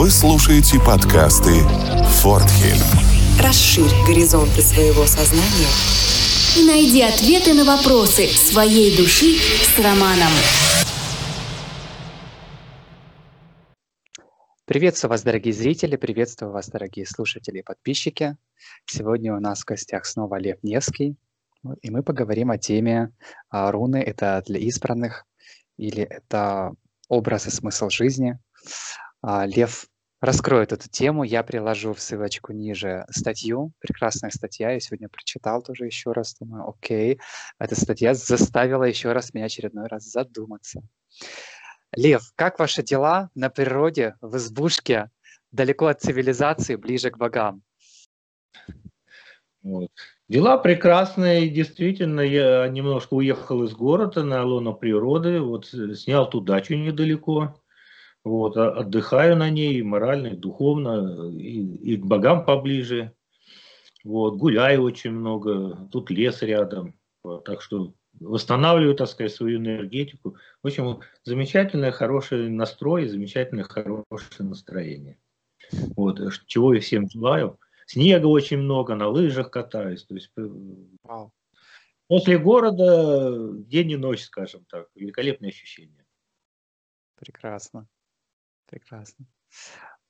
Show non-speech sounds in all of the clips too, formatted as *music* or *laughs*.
Вы слушаете подкасты «Фортхельм». Расширь горизонты своего сознания и найди ответы на вопросы своей души с Романом. Приветствую вас, дорогие зрители, приветствую вас, дорогие слушатели и подписчики. Сегодня у нас в гостях снова Лев Невский, и мы поговорим о теме а, руны. Это для избранных или это образ и смысл жизни. А, Лев раскроет эту тему. Я приложу в ссылочку ниже статью. Прекрасная статья. Я сегодня прочитал тоже еще раз. Думаю, окей. Эта статья заставила еще раз меня очередной раз задуматься. Лев, как ваши дела на природе, в избушке, далеко от цивилизации, ближе к богам? Вот. Дела прекрасные, действительно, я немножко уехал из города на лоно природы, вот снял ту дачу недалеко, вот, а, отдыхаю на ней и морально, и духовно, и, и к богам поближе, вот, гуляю очень много, тут лес рядом, вот, так что восстанавливаю, так сказать, свою энергетику. В общем, замечательный, хороший настрой, замечательное, хорошее настроение. Вот, чего я всем желаю. Снега очень много, на лыжах катаюсь. То есть. Э, после города день и ночь, скажем так. Великолепное ощущение. Прекрасно. Прекрасно.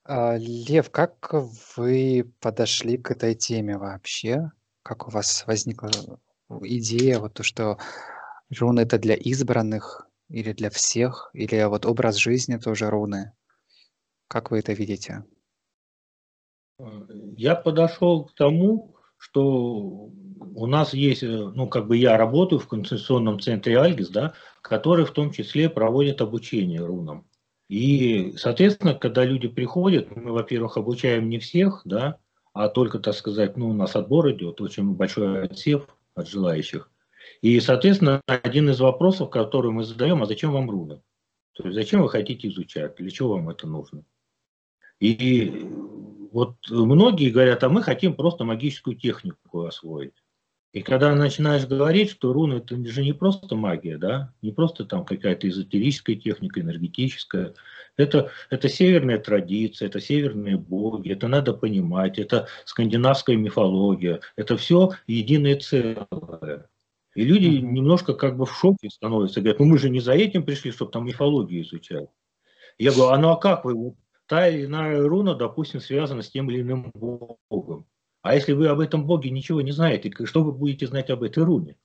А, Лев, как вы подошли к этой теме вообще? Как у вас возникла идея, вот то, что руны это для избранных или для всех, или вот образ жизни тоже руны? Как вы это видите? Я подошел к тому, что у нас есть, ну, как бы я работаю в концессионном центре Альгис, да, который в том числе проводит обучение рунам. И, соответственно, когда люди приходят, мы, во-первых, обучаем не всех, да, а только, так сказать, ну, у нас отбор идет, очень большой отсев от желающих. И, соответственно, один из вопросов, который мы задаем, а зачем вам руны? То есть зачем вы хотите изучать, для чего вам это нужно? И вот многие говорят, а мы хотим просто магическую технику освоить. И когда начинаешь говорить, что руны это же не просто магия, да, не просто там какая-то эзотерическая техника, энергетическая, это, это северная традиция, это северные боги, это надо понимать, это скандинавская мифология, это все единое целое. И люди немножко как бы в шоке становятся, говорят, ну мы же не за этим пришли, чтобы там мифологию изучать. Я говорю, а ну а как вы, та или иная руна, допустим, связана с тем или иным богом. А если вы об этом боге ничего не знаете, что вы будете знать об этой руне?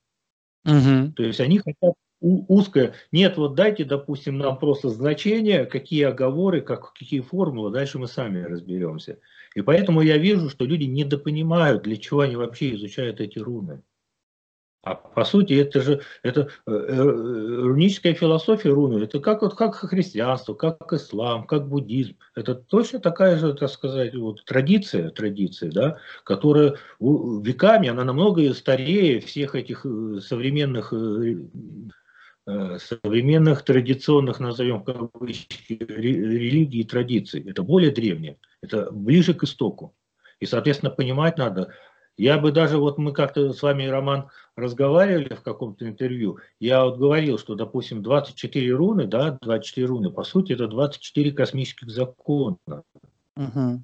Угу. То есть они хотят узкое. Нет, вот дайте, допустим, нам просто значение, какие оговоры, как, какие формулы, дальше мы сами разберемся. И поэтому я вижу, что люди недопонимают, для чего они вообще изучают эти руны. А по сути это же это э, э, руническая философия руны, это как вот как христианство, как ислам, как буддизм. Это точно такая же, так сказать, вот традиция, традиция, да, которая веками, она намного старее всех этих э, современных современных традиционных, назовем кавычки, религий и традиций. Это более древнее, это ближе к истоку. И, соответственно, понимать надо, я бы даже, вот мы как-то с вами, Роман, разговаривали в каком-то интервью, я вот говорил, что, допустим, 24 руны, да, 24 руны, по сути, это 24 космических закона. Угу.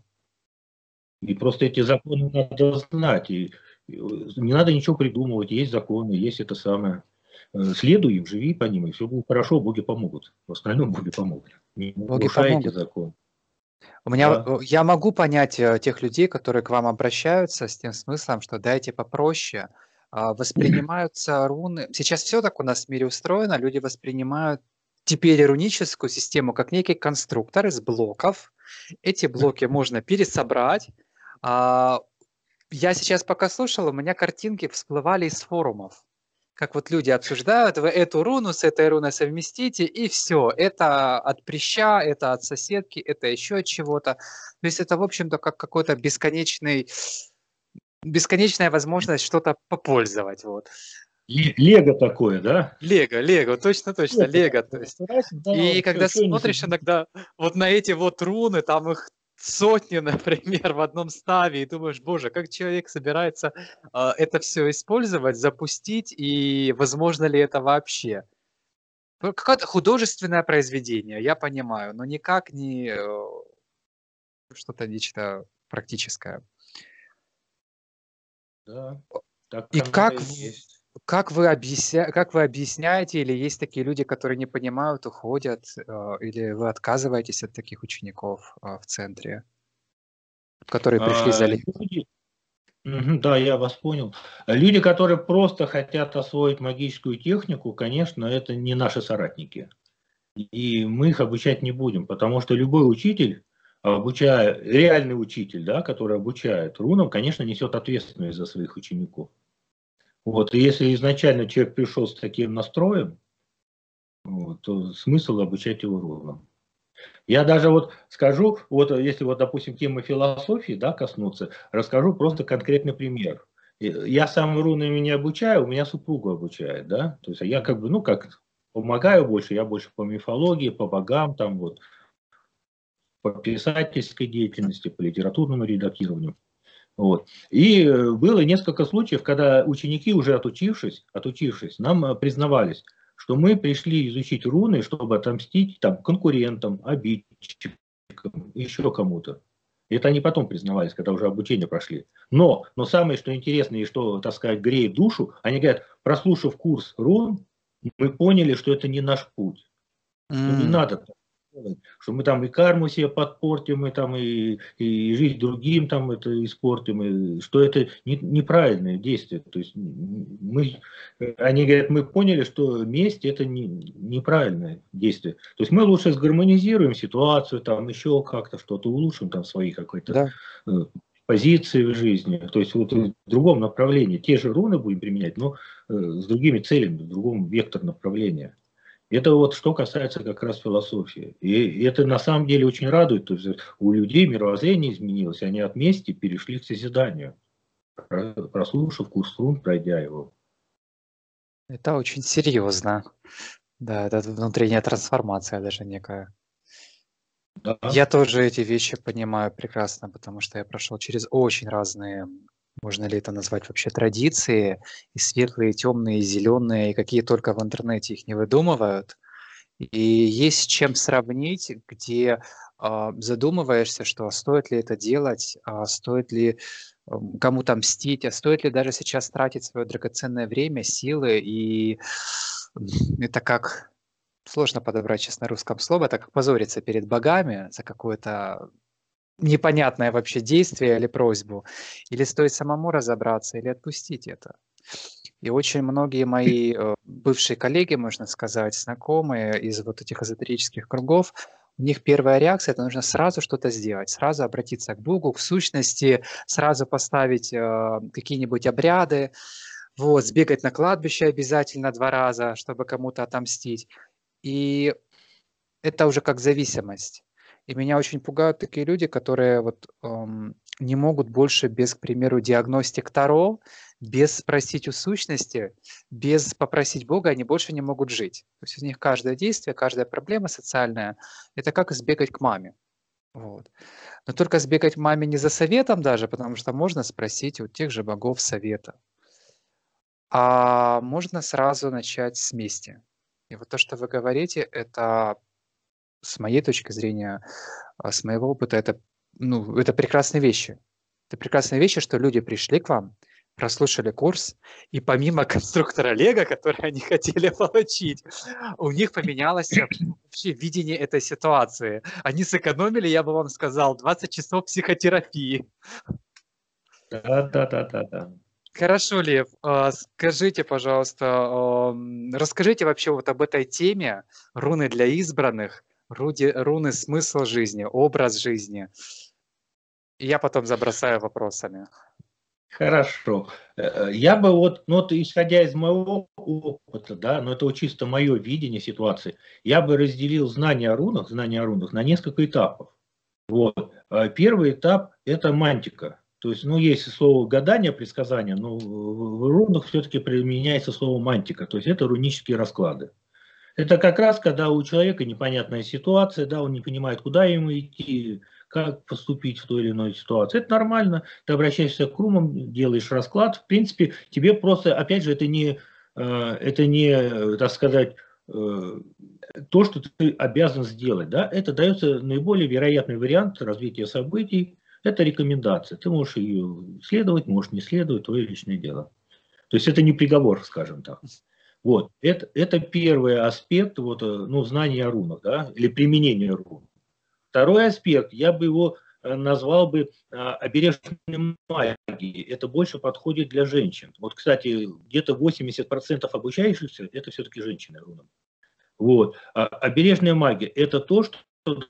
И просто эти законы надо знать. И, и не надо ничего придумывать, есть законы, есть это самое. Э, следуй им, живи по ним, и все будет хорошо, боги помогут. В остальном боги помогут. Не боги помогут. закон. У меня, Да. я могу понять э, тех людей, которые к вам обращаются с тем смыслом, что дайте попроще. А, воспринимаются руны. Сейчас все так у нас в мире устроено. Люди воспринимают теперь руническую систему как некий конструктор из блоков. Эти блоки можно пересобрать. А, я сейчас пока слушал, у меня картинки всплывали из форумов как вот люди обсуждают, вы эту руну с этой руной совместите, и все. Это от прыща, это от соседки, это еще от чего-то. То есть это, в общем-то, как какой-то бесконечный, бесконечная возможность что-то попользовать. Вот. Лего такое, да? Лего, Лего, точно, точно, Лего. То есть. И когда смотришь иногда вот на эти вот руны, там их сотни, *laughs* например, в одном ставе, и думаешь, боже, как человек собирается э, это все использовать, запустить, и возможно ли это вообще? Ну, какое-то художественное произведение, я понимаю, но никак не, э, что-то нечто практическое. Да. Так и как, и как, вы объясня... как вы объясняете, или есть такие люди, которые не понимают, уходят, э, или вы отказываетесь от таких учеников э, в центре, которые пришли а, за люди, да, я вас понял. Люди, которые просто хотят освоить магическую технику, конечно, это не наши соратники. И мы их обучать не будем, потому что любой учитель, обучая, реальный учитель, да, который обучает рунам, конечно, несет ответственность за своих учеников. Вот, и если изначально человек пришел с таким настроем, вот, то смысл обучать его рунам. Я даже вот скажу, вот если вот, допустим, темы философии, да, коснуться, расскажу просто конкретный пример. Я сам рунами не обучаю, у меня супруга обучает, да, то есть я как бы, ну, как помогаю больше, я больше по мифологии, по богам, там вот, по писательской деятельности, по литературному редактированию. Вот. И э, было несколько случаев, когда ученики, уже отучившись, отучившись, нам э, признавались, что мы пришли изучить руны, чтобы отомстить там, конкурентам, обидчикам, еще кому-то. Это они потом признавались, когда уже обучение прошли. Но, но самое, что интересно и что, так сказать, греет душу, они говорят, прослушав курс рун, мы поняли, что это не наш путь. Mm. не надо что мы там и карму себе подпортим, и там и, и жизнь другим там это испортим, и что это не, неправильное действие. То есть мы, они говорят, мы поняли, что месть это не, неправильное действие. То есть мы лучше сгармонизируем ситуацию, там еще как-то что-то улучшим, там свои какой-то да. Э, позиции в жизни. То есть вот в другом направлении. Те же руны будем применять, но э, с другими целями, в другом вектор направления. Это вот что касается как раз философии. И это на самом деле очень радует. То есть у людей мировоззрение изменилось, они от мести перешли к созиданию, прослушав курс рун, пройдя его. Это очень серьезно. Да, это внутренняя трансформация даже некая. Да. Я тоже эти вещи понимаю прекрасно, потому что я прошел через очень разные можно ли это назвать вообще традиции, и светлые, и темные, и зеленые, и какие только в интернете их не выдумывают. И есть с чем сравнить, где э, задумываешься, что стоит ли это делать, а стоит ли э, кому-то мстить, а стоит ли даже сейчас тратить свое драгоценное время, силы, и это как сложно подобрать сейчас на русском слово, это как позориться перед богами за какое-то непонятное вообще действие или просьбу, или стоит самому разобраться, или отпустить это. И очень многие мои э, бывшие коллеги, можно сказать, знакомые из вот этих эзотерических кругов, у них первая реакция – это нужно сразу что-то сделать, сразу обратиться к Богу, к сущности, сразу поставить э, какие-нибудь обряды, вот, сбегать на кладбище обязательно два раза, чтобы кому-то отомстить. И это уже как зависимость. И меня очень пугают такие люди, которые вот эм, не могут больше без, к примеру, диагностик Таро, без спросить у сущности, без попросить Бога, они больше не могут жить. То есть у них каждое действие, каждая проблема социальная – это как сбегать к маме. Вот. Но только сбегать к маме не за советом даже, потому что можно спросить у тех же богов совета. А можно сразу начать с мести. И вот то, что вы говорите, это с моей точки зрения, а, с моего опыта, это, ну, это прекрасные вещи. Это прекрасные вещи, что люди пришли к вам, прослушали курс, и помимо *laughs* конструктора Лего, который они хотели получить, у них поменялось вообще видение этой ситуации. Они сэкономили, я бы вам сказал, 20 часов психотерапии. Да, да, да, да, да. Хорошо, Лев, а, скажите, пожалуйста, расскажите вообще вот об этой теме руны для избранных, руди, руны смысл жизни, образ жизни. Я потом забросаю вопросами. Хорошо. Э, э, я бы вот, ну, вот исходя из моего опыта, да, но это вот чисто мое видение ситуации, я бы разделил знания о рунах, знания о рунах на несколько этапов. Вот. Э, первый этап – это мантика. То есть, ну, есть слово гадание, предсказание, но в рунах все-таки применяется слово мантика, то есть это рунические расклады. Это как раз, когда у человека непонятная ситуация, да, он не понимает, куда ему идти, как поступить в той или иной ситуации. Это нормально, ты обращаешься к румам, делаешь расклад, в принципе, тебе просто, опять же, это не, э, это не, так сказать, то, что ты обязан сделать, да, это дается наиболее вероятный вариант развития событий, это рекомендация. Ты можешь ее следовать, можешь не следовать, твое личное дело. То есть это не приговор, скажем так. Вот, это, это первый аспект вот, ну, знания о рунах, да, или применения рун. Второй аспект, я бы его э, назвал бы а, обережной магией. Это больше подходит для женщин. Вот, кстати, где-то 80% обучающихся – это все-таки женщины рунам. Вот. А обережная магия – это то, что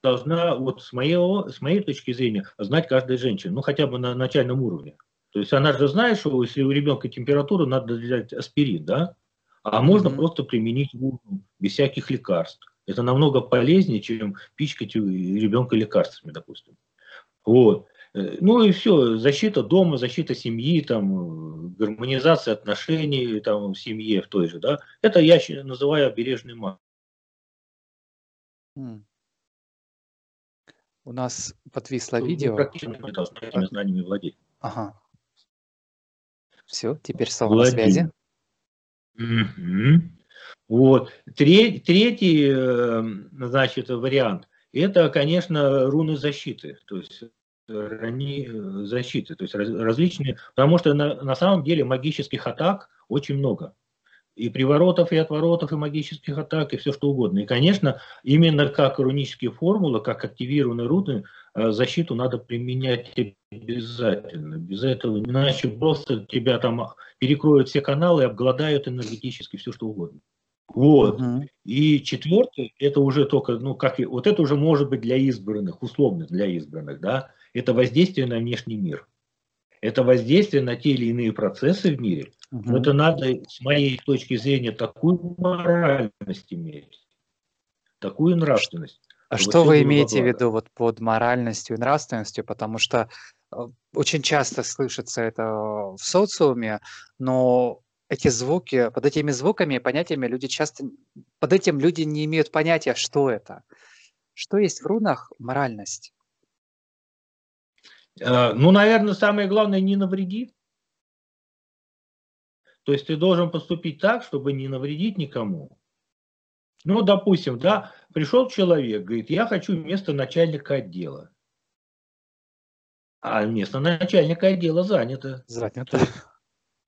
должна, вот с, моего, с моей точки зрения, знать каждая женщина, ну хотя бы на начальном уровне. То есть она же знает, что если у ребенка температура, надо взять аспирин, да? А можно mm-hmm. просто применить воду без всяких лекарств. Это намного полезнее, чем пичкать ребенка лекарствами, допустим. Вот. Э, ну и все, защита дома, защита семьи, там, гармонизация отношений там, в семье в той же, да, это я называю обережный маг. У нас подвисло ну, видео. Практически мы должны этими знаниями владеть. Ага. Все, теперь снова на связи. Угу. Вот. Треть, третий, эм, значит, вариант – это, конечно, руны защиты. То есть они э, защиты, то есть различные, потому что на, на самом деле магических атак очень много и приворотов, и отворотов, и магических атак, и все что угодно. И, конечно, именно как рунические формулы, как активированные руны, защиту надо применять обязательно. Без этого, иначе просто тебя там перекроют все каналы обгладают энергетически все что угодно. Вот. Угу. И четвертый, это уже только, ну, как и, вот это уже может быть для избранных, условно для избранных, да, это воздействие на внешний мир. Это воздействие на те или иные процессы в мире, Угу. Это надо, с моей точки зрения, такую моральность иметь, такую нравственность. А что вы имеете в виду вот под моральностью и нравственностью? Потому что э, очень часто слышится это в социуме, но эти звуки, под этими звуками и понятиями люди часто, под этим люди не имеют понятия, что это. Что есть в рунах моральность? Э, ну, наверное, самое главное, не навреди. То есть ты должен поступить так, чтобы не навредить никому. Ну, допустим, да, пришел человек, говорит, я хочу место начальника отдела. А место начальника отдела занято. Занято.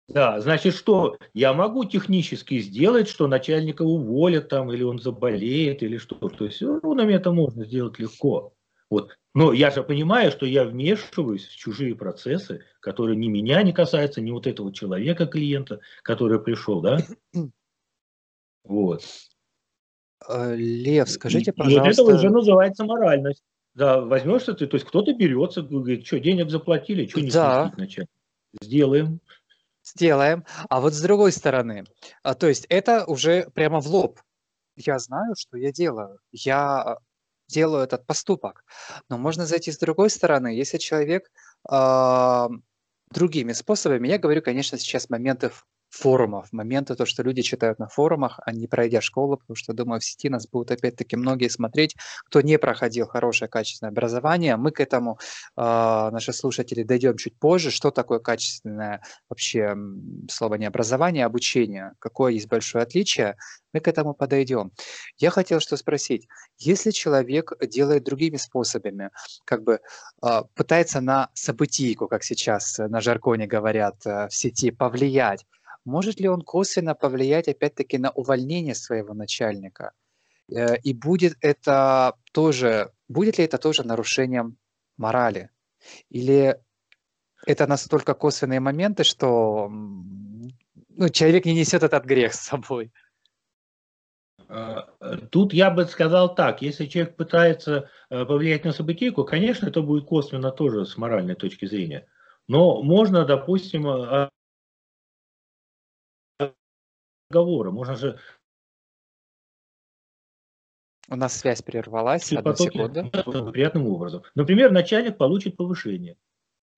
Да, значит, что? Я могу технически сделать, что начальника уволят там, или он заболеет, или что. То есть, ну, на это можно сделать легко. Вот. Но я же понимаю, что я вмешиваюсь в чужие процессы, которые ни меня не касаются, ни вот этого человека, клиента, который пришел, да? *clears throat* Вот. Э, Лев, скажите, пожалуйста. Вот это уже называется моральность. Да, возьмешься ты, то есть кто-то берется, говорит, что, денег заплатили, что не да. начать? Сделаем. Сделаем. А вот с другой стороны, а, то есть это уже прямо в лоб. Я знаю, что я делаю. Я делаю этот поступок. Но можно зайти с другой стороны. Если человек э, другими способами, я говорю, конечно, сейчас моментов форумов, моменты, то, что люди читают на форумах, а не пройдя школу, потому что, думаю, в сети нас будут опять-таки многие смотреть, кто не проходил хорошее качественное образование. Мы к этому, э, наши слушатели, дойдем чуть позже, что такое качественное вообще слово не образование, а обучение, какое есть большое отличие, мы к этому подойдем. Я хотел что спросить, если человек делает другими способами, как бы э, пытается на событийку, как сейчас на жаргоне говорят э, в сети, повлиять, может ли он косвенно повлиять опять-таки на увольнение своего начальника? Э, и будет это тоже, будет ли это тоже нарушением морали? Или это настолько косвенные моменты, что ну, человек не несет этот грех с собой? А, тут я бы сказал так, если человек пытается э, повлиять на событийку, конечно, это будет косвенно тоже с моральной точки зрения. Но можно, допустим, а, договора. Можно же... У нас связь прервалась. Одну секунду. Приятным образом. Например, начальник получит повышение.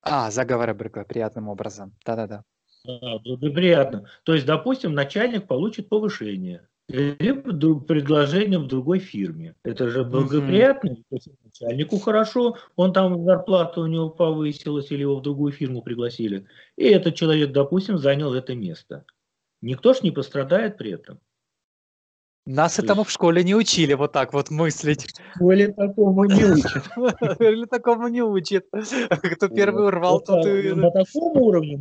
А, заговоры приятным образом. Да-да-да. Да, благоприятно. То есть, допустим, начальник получит повышение либо предложение в другой фирме. Это же благоприятно, mm-hmm. начальнику хорошо, он там зарплата у него повысилась или его в другую фирму пригласили. И этот человек, допустим, занял это место. Никто ж не пострадает при этом. Нас этому в школе не учили вот так вот мыслить. В школе такому не учат. *laughs* Или такому не учат. Кто первый урвал, тот а, и... на таком уровне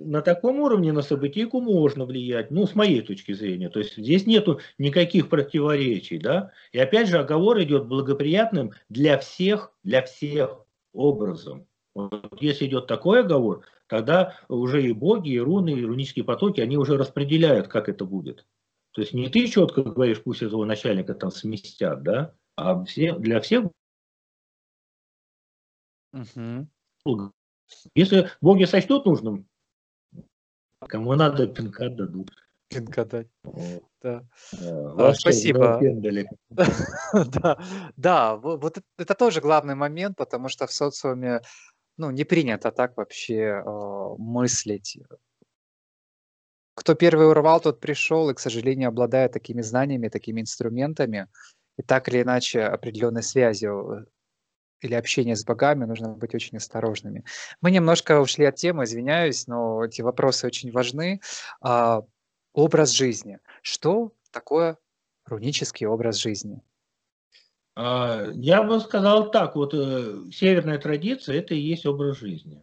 на таком уровне на событийку можно влиять, ну, с моей точки зрения. То есть здесь нету никаких противоречий, да. И опять же, оговор идет благоприятным для всех, для всех образом. Вот если идет такой оговор, тогда уже и боги, и руны, и рунические потоки, они уже распределяют, как это будет. То есть не ты четко говоришь, пусть этого начальника там сместят, да, а все, для всех долго. Если боги сочтут нужным, кому надо, пинка дадут. Пинка дать, да. Да, А, спасибо. *laughs* Да, да, во- вот эт- это тоже главный момент, потому что в социуме, ну, не принято так вообще э, мыслить. Кто первый урвал, тот пришел, и, к сожалению, обладая такими знаниями, такими инструментами, и так или иначе определенной связью э, или общение с богами, нужно быть очень осторожными. Мы немножко ушли от темы, извиняюсь, но эти вопросы очень важны. А, образ жизни. Что такое рунический образ жизни? А, Я бы сказал так, вот э, северная традиция это и есть образ жизни.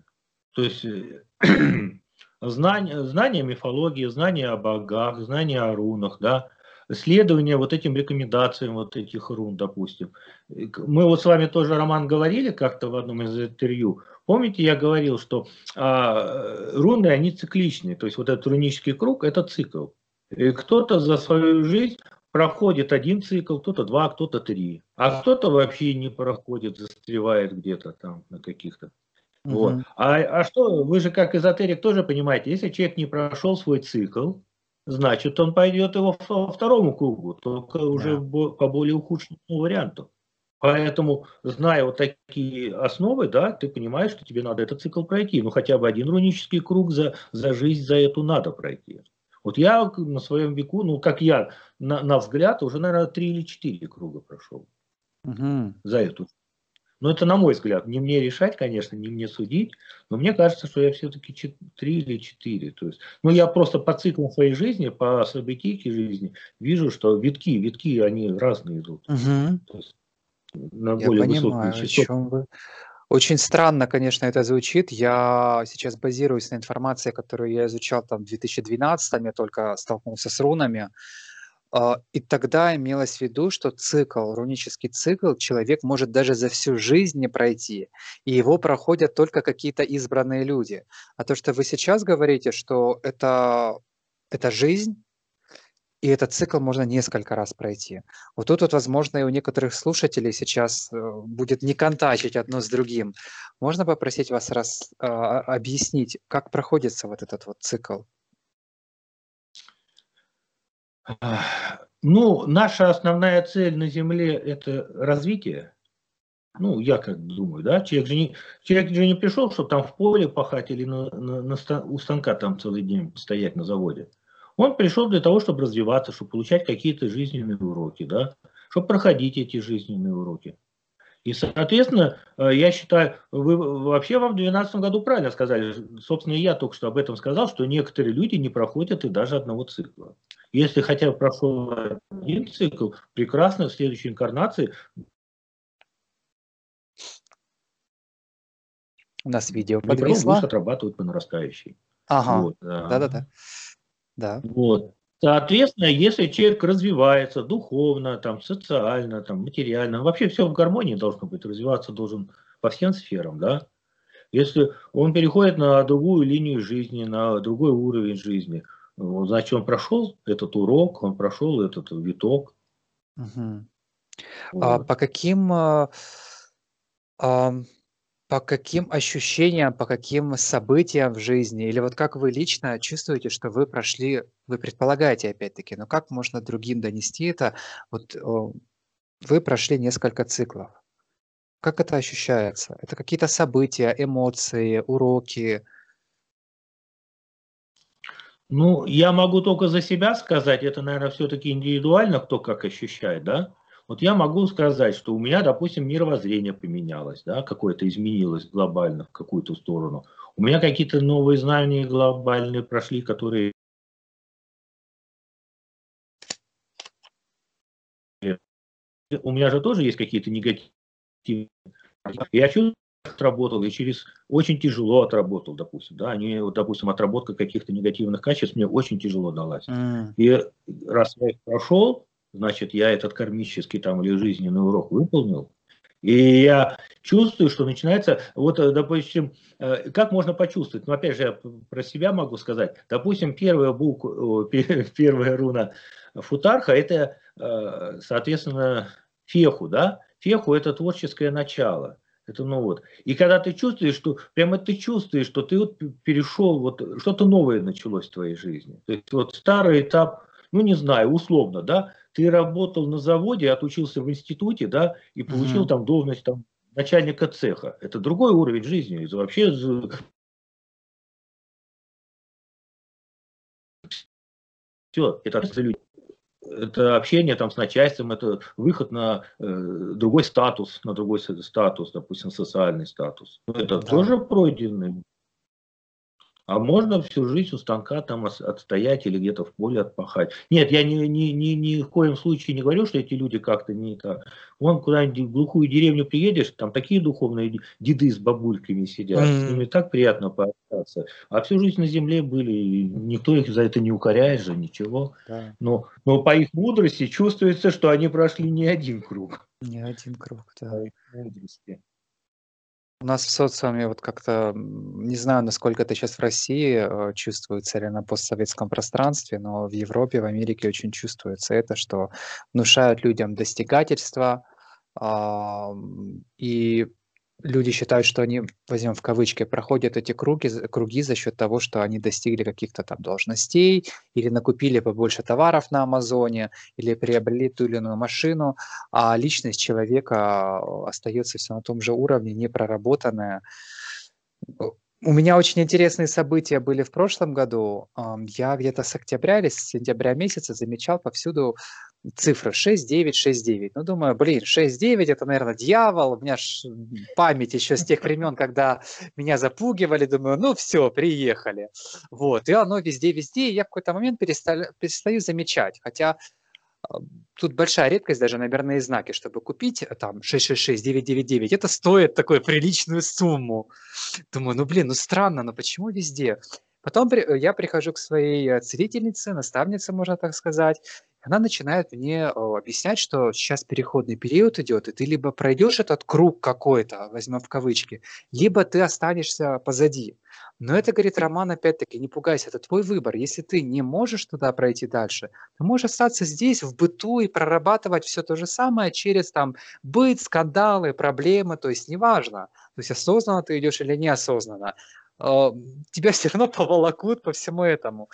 То есть э, *clears throat* знание, знание мифологии, знание о богах, знание о рунах, да, следование вот этим рекомендациям вот этих рун, допустим. Мы вот с вами тоже, Роман, говорили как-то в одном из интервью. Помните, я говорил, что а, руны, они цикличные. То есть вот этот рунический круг – это цикл. И кто-то за свою жизнь проходит один цикл, кто-то два, кто-то три. А кто-то вообще не проходит, застревает где-то там на каких-то. Вот. Мгм. А, а что, вы же как эзотерик тоже понимаете, если человек не прошел свой цикл, значит он пойдет его во второму кругу, только уже Да. по более ухудшенному варианту. Поэтому, зная вот такие основы, да, ты понимаешь, что тебе надо этот цикл пройти. Ну, хотя бы один рунический круг за, за жизнь за эту надо пройти. Вот я на своем веку, ну, как я, на, на взгляд, уже, наверное, три или четыре круга прошел Мгм. за эту. Но это на мой взгляд. Не мне решать, конечно, не мне судить. Но мне кажется, что я все-таки три или четыре. То есть, ну, я просто по циклам своей жизни, по событийке жизни вижу, что витки, витки, они разные идут. Мгм. То есть, на Я более понимаю, высокие о чем вы. Очень странно, конечно, это звучит. Я сейчас базируюсь на информации, которую я изучал там в 2012, я только столкнулся с рунами. А, И тогда имелось в виду, что цикл, рунический цикл, человек может даже за всю жизнь не пройти, и его проходят только какие-то избранные люди. А то, что вы сейчас говорите, что это, это жизнь, и этот цикл можно несколько раз пройти. Вот тут вот, возможно, и у некоторых слушателей сейчас э, будет не контачить одно с другим. Можно попросить вас раз а, объяснить, как проходится вот этот вот цикл? Ну, наша основная цель на Земле – это развитие. Ну, я как думаю, да, человек же не, человек же не пришел, чтобы там в поле пахать или на, на- на у станка там целый день стоять на заводе. Он пришел для того, чтобы развиваться, чтобы получать какие-то жизненные уроки, да, чтобы проходить эти жизненные уроки. И, соответственно, э, я считаю, вы вообще вам в 2012 году правильно сказали. Собственно, я только что об этом сказал, что некоторые люди не проходят и даже одного цикла. Если хотя бы прошел один цикл, прекрасно в следующей инкарнации У нас видео подвисло. будешь отрабатывать по нарастающей. Ага, Вот, да. Вот. Соответственно, если человек развивается духовно, там, социально, там, материально, вообще все в гармонии должно быть, развиваться должен по всем сферам, да. Если он переходит на другую линию жизни, на другой уровень жизни, значит, он прошел этот урок, он прошел этот виток. А Вот. по каким, а, ам, по каким ощущениям, по каким событиям в жизни, или вот как вы лично чувствуете, что вы прошли, вы предполагаете опять-таки, но как можно другим донести это? Вот вы прошли несколько циклов. Как это ощущается? Это какие-то события, эмоции, уроки? Ну, я могу только за себя сказать, это, наверное, все-таки индивидуально, кто как ощущает, да. Вот я могу сказать, что у меня, допустим, мировоззрение поменялось, да, какое-то изменилось глобально в какую-то сторону. У меня какие-то новые знания глобальные прошли, которые у меня же тоже есть какие-то негативные. Я чувствую, отработал и через очень тяжело отработал, допустим, да, они, вот, допустим, отработка каких-то негативных качеств мне очень тяжело далась. Mm. И раз я их прошел, значит, я этот кармический там или жизненный урок выполнил, и я чувствую, что начинается, вот, э, допустим, э, как можно почувствовать? Ну, опять же, я про себя могу сказать. Допустим, первая буква, *laughs* первая руна футарха, это, э, соответственно, феху, да? Феху – это творческое начало. Это ну вот. И когда ты чувствуешь, что прямо ты чувствуешь, что ты вот перешел, вот что-то новое началось в твоей жизни. То есть вот старый этап, ну не знаю, условно, да, ты работал на заводе, отучился в институте, да, и получил mm-hmm. там должность там начальника цеха. Это другой уровень жизни. Это вообще все, это люди это общение там с начальством, это выход на э, другой статус, на другой статус, допустим, социальный статус. Это да. тоже пройденный а можно всю жизнь у станка там отстоять или где-то в поле отпахать. Нет, я ни, ни, ни, ни в коем случае не говорю, что эти люди как-то не так. Вон куда-нибудь в глухую деревню приедешь, там такие духовные деды с бабульками сидят, mm-hmm. с ними так приятно пообщаться. А всю жизнь на земле были, и никто их за это не укоряет же, ничего. Да. Но, но по их мудрости чувствуется, что они прошли не один круг. Не один круг, да. По их мудрости. У нас в социуме вот как-то, не знаю, насколько это сейчас в России э, чувствуется или на постсоветском пространстве, но в Европе, в Америке очень чувствуется это, что внушают людям достигательства, и люди считают, что они, возьмем в кавычки, проходят эти круги, круги за счет того, что они достигли каких-то там должностей, или накупили побольше товаров на Амазоне, или приобрели ту или иную машину, а личность человека остается все на том же уровне, не проработанная. У меня очень интересные события были в прошлом году. Я где-то с октября или с сентября месяца замечал повсюду цифры 6, 9, 6, 9. Ну, думаю, блин, 6, 9 это, наверное, дьявол. У меня ж память еще с тех времен, когда меня запугивали. Думаю, ну все, приехали. Вот. И оно везде-везде. И я в какой-то момент перестаю замечать. Хотя тут большая редкость даже наверное, знаки, чтобы купить э, там 666, 999, это стоит такую приличную сумму. Думаю, ну блин, ну странно, но почему везде? Потом я прихожу к своей э, целительнице, наставнице, можно так сказать, она начинает мне объяснять, что сейчас переходный период идет, и ты либо пройдешь этот круг какой-то, возьмем в кавычки, либо ты останешься позади. Но это, говорит Роман, опять-таки, не пугайся, это твой выбор. Если ты не можешь туда пройти дальше, ты можешь остаться здесь, в быту, и прорабатывать все то же самое через там быт, скандалы, проблемы, то есть неважно. То есть осознанно ты идешь или неосознанно. А, тебя все равно *laughs* поволокут по всему этому.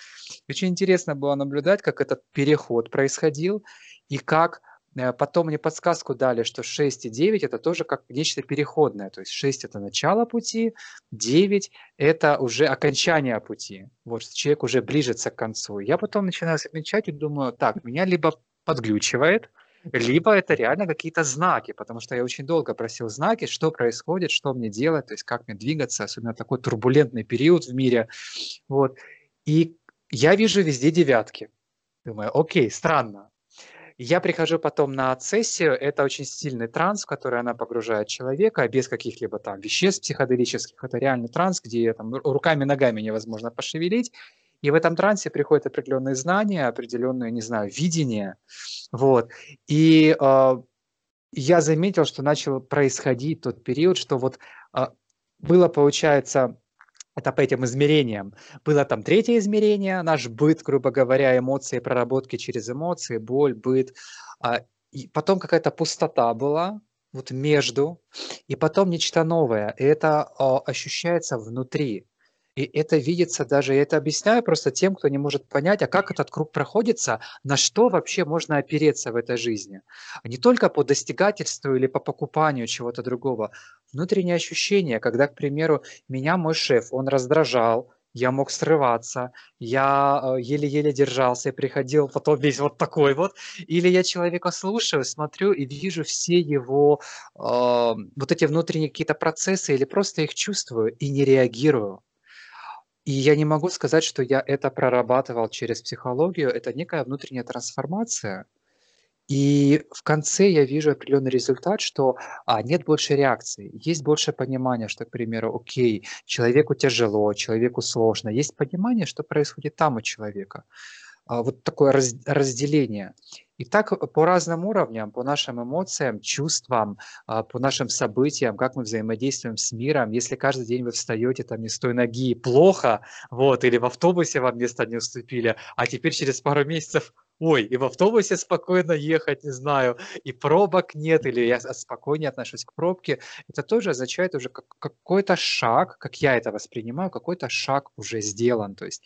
Очень интересно было наблюдать, как этот переход происходил, и как э, потом мне подсказку дали, что 6 и 9 это тоже как нечто переходное. То есть 6 это начало пути, 9 это уже окончание пути. Вот человек уже ближется к концу. Я потом начинаю замечать и думаю, так, меня либо подглючивает, либо это реально какие-то знаки, потому что я очень долго просил знаки, что происходит, что мне делать, то есть как мне двигаться, особенно такой турбулентный период в мире. Вот. И я вижу везде девятки. Думаю, окей, странно. Я прихожу потом на сессию, это очень сильный транс, в который она погружает человека без каких-либо там веществ психоделических. Это реальный транс, где там руками-ногами невозможно пошевелить. И в этом трансе приходят определенные знания, определенные, не знаю, видение. Вот. И э, я заметил, что начал происходить тот период, что вот э, было, получается, это по этим измерениям. Было там третье измерение, наш быт, грубо говоря, эмоции, проработки через эмоции, боль, быт. А, и потом какая-то пустота была, вот между, и потом нечто новое. И это а, ощущается внутри. И это видится даже, я это объясняю просто тем, кто не может понять, а как этот круг проходится, на что вообще можно опереться в этой жизни. Не только по достигательству или по покупанию чего-то другого. Внутреннее ощущение, когда, к примеру, меня мой шеф, он раздражал, я мог срываться, я э, еле-еле держался и приходил потом весь вот такой вот. Или я человека слушаю, смотрю и вижу все его э, вот эти внутренние какие-то процессы или просто их чувствую и не реагирую. И я не могу сказать, что я это прорабатывал через психологию. Это некая внутренняя трансформация. И в конце я вижу определенный результат, что а, нет больше реакции, есть больше понимания, что, к примеру, окей, человеку тяжело, человеку сложно, есть понимание, что происходит там у человека. А, вот такое раз, разделение. И так по разным уровням, по нашим эмоциям, чувствам, а, по нашим событиям, как мы взаимодействуем с миром. Если каждый день вы встаете там не с той ноги, плохо, вот, или в автобусе вам место не уступили, а теперь через пару месяцев ой, и в автобусе спокойно ехать, не знаю, и пробок нет, или я спокойнее отношусь к пробке, это тоже означает уже как, какой-то шаг, как я это воспринимаю, какой-то шаг уже сделан, то есть,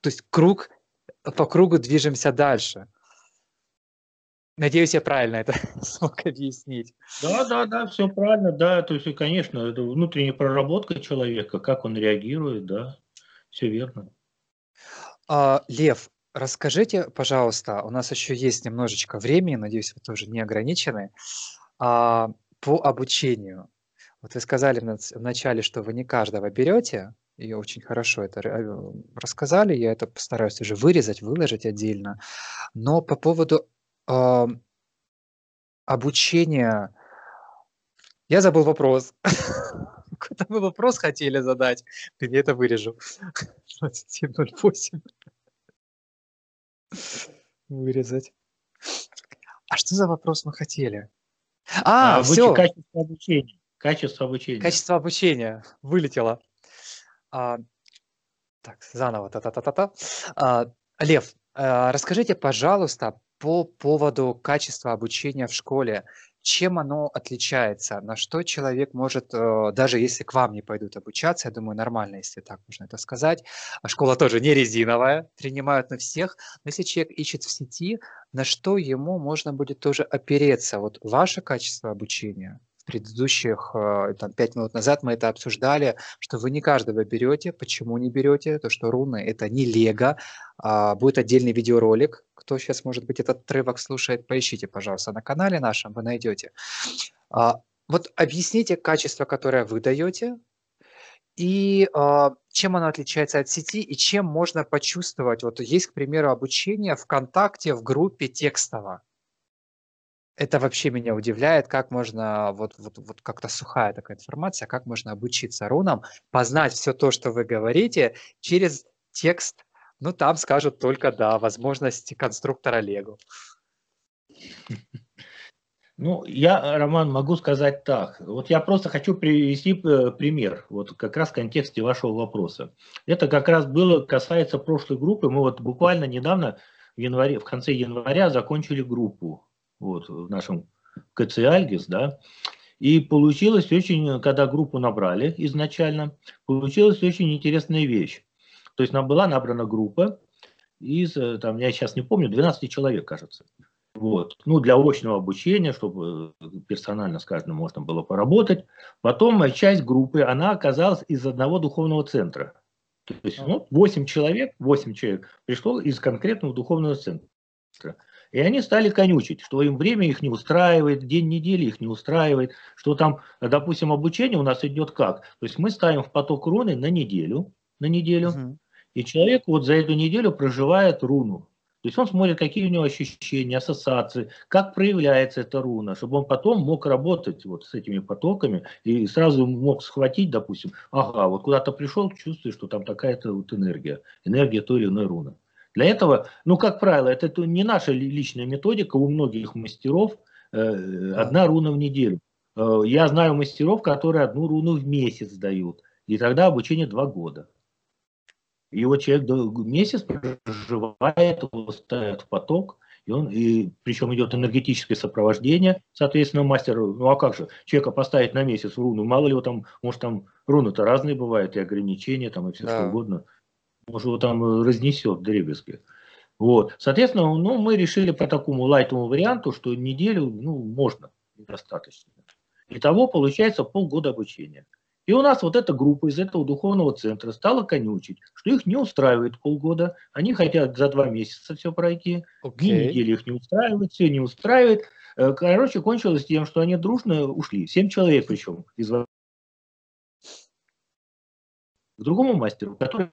то есть круг, по кругу движемся дальше. Надеюсь, я правильно это *laughs* смог объяснить. Да, да, да, все правильно, да, то есть, конечно, это внутренняя проработка человека, как он реагирует, да, все верно. А, Лев, Расскажите, пожалуйста, у нас еще есть немножечко времени, надеюсь, вы тоже не ограничены, а, по обучению. Вот вы сказали в начале, что вы не каждого берете, и очень хорошо это э, рассказали, я это постараюсь уже вырезать, выложить отдельно. Но по поводу э, обучения, я забыл вопрос. *laughs* Какой-то мы вопрос хотели задать. Я это вырежу. *laughs* 27.08 вырезать. А что за вопрос мы хотели? А, а все. Качество обучения. Качество обучения. Качество обучения. Вылетело. А, так, заново. Та-та-та-та-та. А, Лев, а, расскажите, пожалуйста, по поводу качества обучения в школе чем оно отличается, на что человек может, э, даже если к вам не пойдут обучаться, я думаю, нормально, если так можно это сказать, а школа тоже не резиновая, принимают на всех, но если человек ищет в сети, на что ему можно будет тоже опереться, вот ваше качество обучения, предыдущих, э, там, пять минут назад мы это обсуждали, что вы не каждого берете. Почему не берете? То, что руны – это не лего. А, будет отдельный видеоролик. Кто сейчас, может быть, этот отрывок слушает, поищите, пожалуйста, на канале нашем, вы найдете. А, вот объясните качество, которое вы даете, и э, чем оно отличается от сети, и чем можно почувствовать. Вот есть, к примеру, обучение ВКонтакте в группе текстово это вообще меня удивляет, как можно, вот, вот, вот как-то сухая такая информация, как можно обучиться рунам, познать все то, что вы говорите, через текст, ну там скажут только да, возможности конструктора Лего. Ну, я, Роман, могу сказать так. Вот я просто хочу привести э, пример, вот как раз в контексте вашего вопроса. Это как раз было, касается прошлой группы. Мы вот буквально недавно, в, январе, в конце января, закончили группу вот, в нашем КЦ Альгис, да, и получилось очень, когда группу набрали изначально, получилась очень интересная вещь. То есть нам была набрана группа из, э, там, я сейчас не помню, 12 человек, кажется. Вот. Ну, для очного обучения, чтобы э, персонально с каждым можно было поработать. Потом часть группы, она оказалась из одного духовного центра. То есть ну, 8 человек, 8 человек пришло из конкретного духовного центра. И они стали конючить, что им время их не устраивает, день недели их не устраивает, что там, допустим, обучение у нас идет как? То есть мы ставим в поток руны на неделю, на неделю, угу. И человек вот за эту неделю проживает руну. То есть он смотрит, какие у него ощущения, ассоциации, как проявляется эта руна, чтобы он потом мог работать вот с этими потоками и сразу мог схватить, допустим, ага, вот куда-то пришел, чувствуешь, что там такая-то вот энергия, энергия той или иной руны. Для этого, ну, как правило, это не наша личная методика, у многих мастеров э, одна руна в неделю. Э, я знаю мастеров, которые одну руну в месяц дают, и тогда обучение два года. И вот человек месяц проживает, его ставят в поток, и он, и, причем идет энергетическое сопровождение, соответственно, мастер, ну а как же, человека поставить на месяц руну, мало ли его там, может там руны-то разные бывают, и ограничения там, и все да. что угодно может, его там э, разнесет дребезги. Вот. Соответственно, ну, мы решили по такому лайтовому варианту, что неделю ну, можно, достаточно. Итого получается полгода обучения. И у нас вот эта группа из этого духовного центра стала конючить, что их не устраивает полгода, они хотят за два месяца все пройти, okay. дни недели их не устраивает, все не устраивает. Э, короче, кончилось тем, что они дружно ушли, семь человек причем из к другому мастеру, который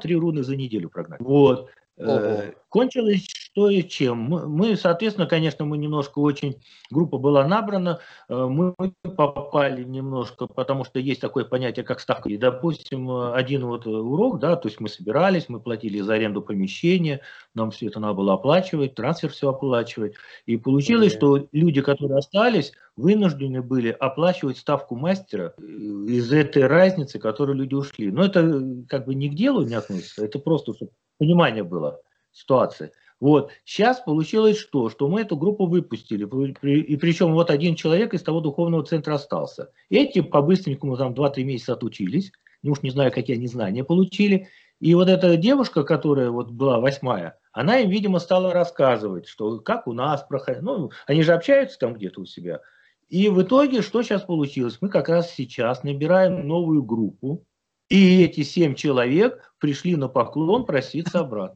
три руны за неделю прогнать. Вот. Ого. Кончилось что и чем. Мы, соответственно, конечно, мы немножко очень, группа была набрана, э, мы попали немножко, потому что есть такое понятие, как ставка. И, допустим, один вот урок, да, то есть мы собирались, мы платили за аренду помещения, нам все это надо было оплачивать, трансфер все оплачивать. И получилось, что люди, которые остались, вынуждены были оплачивать ставку мастера из этой разницы, которую люди ушли. Но это как бы не к делу не относится, это просто, чтобы понимание было ситуации. Вот. Сейчас получилось что? Что мы эту группу выпустили. И причем вот один человек из того духовного центра остался. Эти по-быстренькому там 2-3 месяца отучились. Ну уж не знаю, какие они знания получили. И вот эта девушка, которая вот была восьмая, она им, видимо, стала рассказывать, что как у нас проходит. Ну, они же общаются там где-то у себя. И в итоге, что сейчас получилось? Мы как раз сейчас набираем новую группу. И эти семь человек пришли на поклон проситься обратно.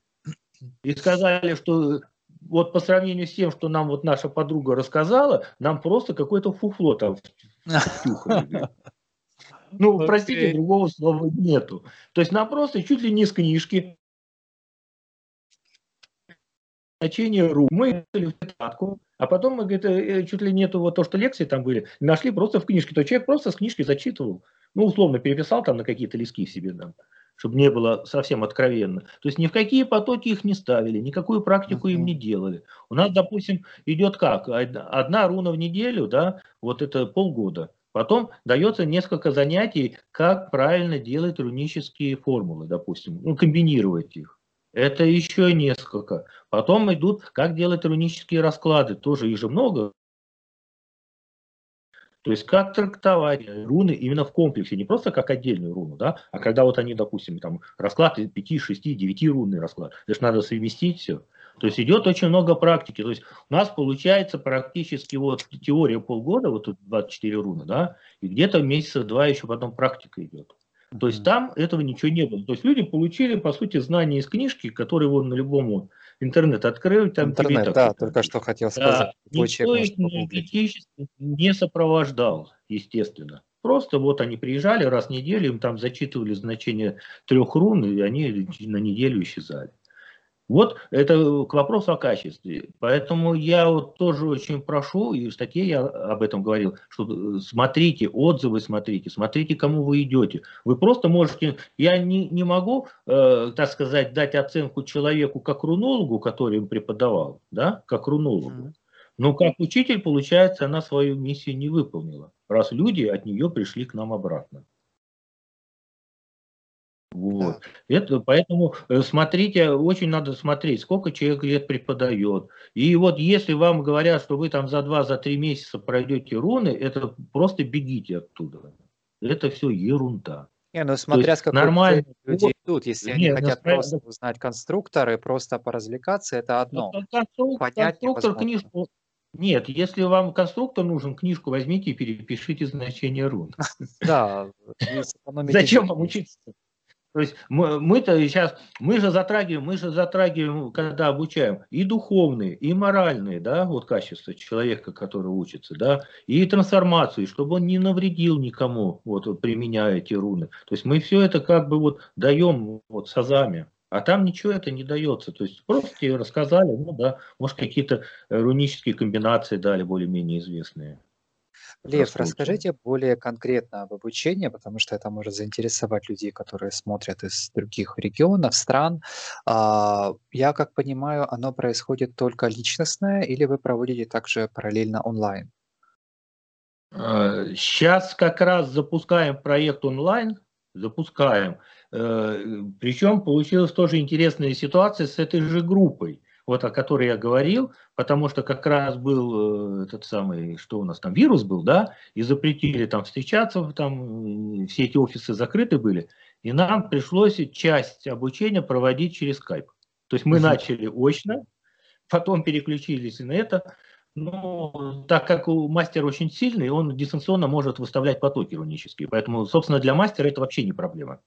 И сказали, что вот по сравнению с тем, что нам вот наша подруга рассказала, нам просто какое-то фуфло там Ну, простите, другого слова нету. То есть нам просто чуть ли не с книжки значение ру. Мы в тетрадку, а потом мы, говорит, э, чуть ли нету вот то, что лекции там были, нашли просто в книжке. То человек просто с книжки зачитывал. Ну, условно, переписал там на какие-то листки себе там чтобы не было совсем откровенно. То есть ни в какие потоки их не ставили, никакую практику uh-huh. им не делали. У нас, допустим, идет как? Одна руна в неделю, да, вот это полгода. Потом дается несколько занятий, как правильно делать рунические формулы, допустим, ну, комбинировать их. Это еще несколько. Потом идут, как делать рунические расклады, тоже их же много, то есть как трактовать руны именно в комплексе, не просто как отдельную руну, да, а когда вот они, допустим, там расклад 5, 6, 9 рунный расклад, это же надо совместить все. То есть идет очень много практики. То есть у нас получается практически вот теория полгода, вот тут 24 руны, да, и где-то месяца два еще потом практика идет. То есть там этого ничего не было. То есть люди получили, по сути, знания из книжки, которые вон на любом интернет открыл, там интернет, тебе да, только что хотел сказать. Да, никто их не сопровождал, естественно. Просто вот они приезжали раз в неделю, им там зачитывали значение трех рун, и они на неделю исчезали. Вот это к вопросу о качестве. Поэтому я вот тоже очень прошу, и в статье я об этом говорил, что э, смотрите, отзывы смотрите, смотрите, кому вы идете. Вы просто можете, я не, не могу, э, так сказать, дать оценку человеку как рунологу, который им преподавал, да, как рунологу. Но как учитель, получается, она свою миссию не выполнила, раз люди от нее пришли к нам обратно. Вот. Это, поэтому э, смотрите, очень надо смотреть, сколько человек лет преподает. И вот если вам говорят, что вы там за два, за три месяца пройдете руны, это просто бегите оттуда. Это все ерунда. Не, ну смотря с какой нормально. люди идут, если они Нет, хотят просто узнать конструкторы, просто поразвлекаться, это одно. Ну, конструктор, Понять конструктор книжку, нет, если вам конструктор нужен, книжку возьмите и перепишите значение рун. *laughs* Да. Зачем вам учиться? То есть мы, мы-то сейчас, мы же затрагиваем, мы же затрагиваем, когда обучаем, и духовные, и моральные, да, вот качества человека, который учится, да, и трансформацию, чтобы он не навредил никому, вот, применяя эти руны. То есть мы все это как бы вот даем вот сазами. А там ничего это не дается. То есть просто тебе рассказали, ну да, может какие-то рунические комбинации дали более-менее известные. Лев, расскажите более конкретно об обучении, потому что это может заинтересовать людей, которые смотрят из других регионов, стран. А, я как понимаю, оно происходит только личностное или вы проводите также параллельно онлайн? Сейчас а, как раз запускаем проект онлайн, запускаем. Э, Причем получилась тоже интересная ситуация с этой же группой вот о которой я говорил, потому что как раз был э, этот самый, что у нас там, вирус был, да, и запретили там встречаться, там все эти офисы закрыты были, и нам пришлось часть обучения проводить через скайп. То есть мы начали очно, потом переключились и на это, но так как у мастера очень сильный, он дистанционно может выставлять потоки рунические, поэтому, собственно, для мастера это вообще не проблема.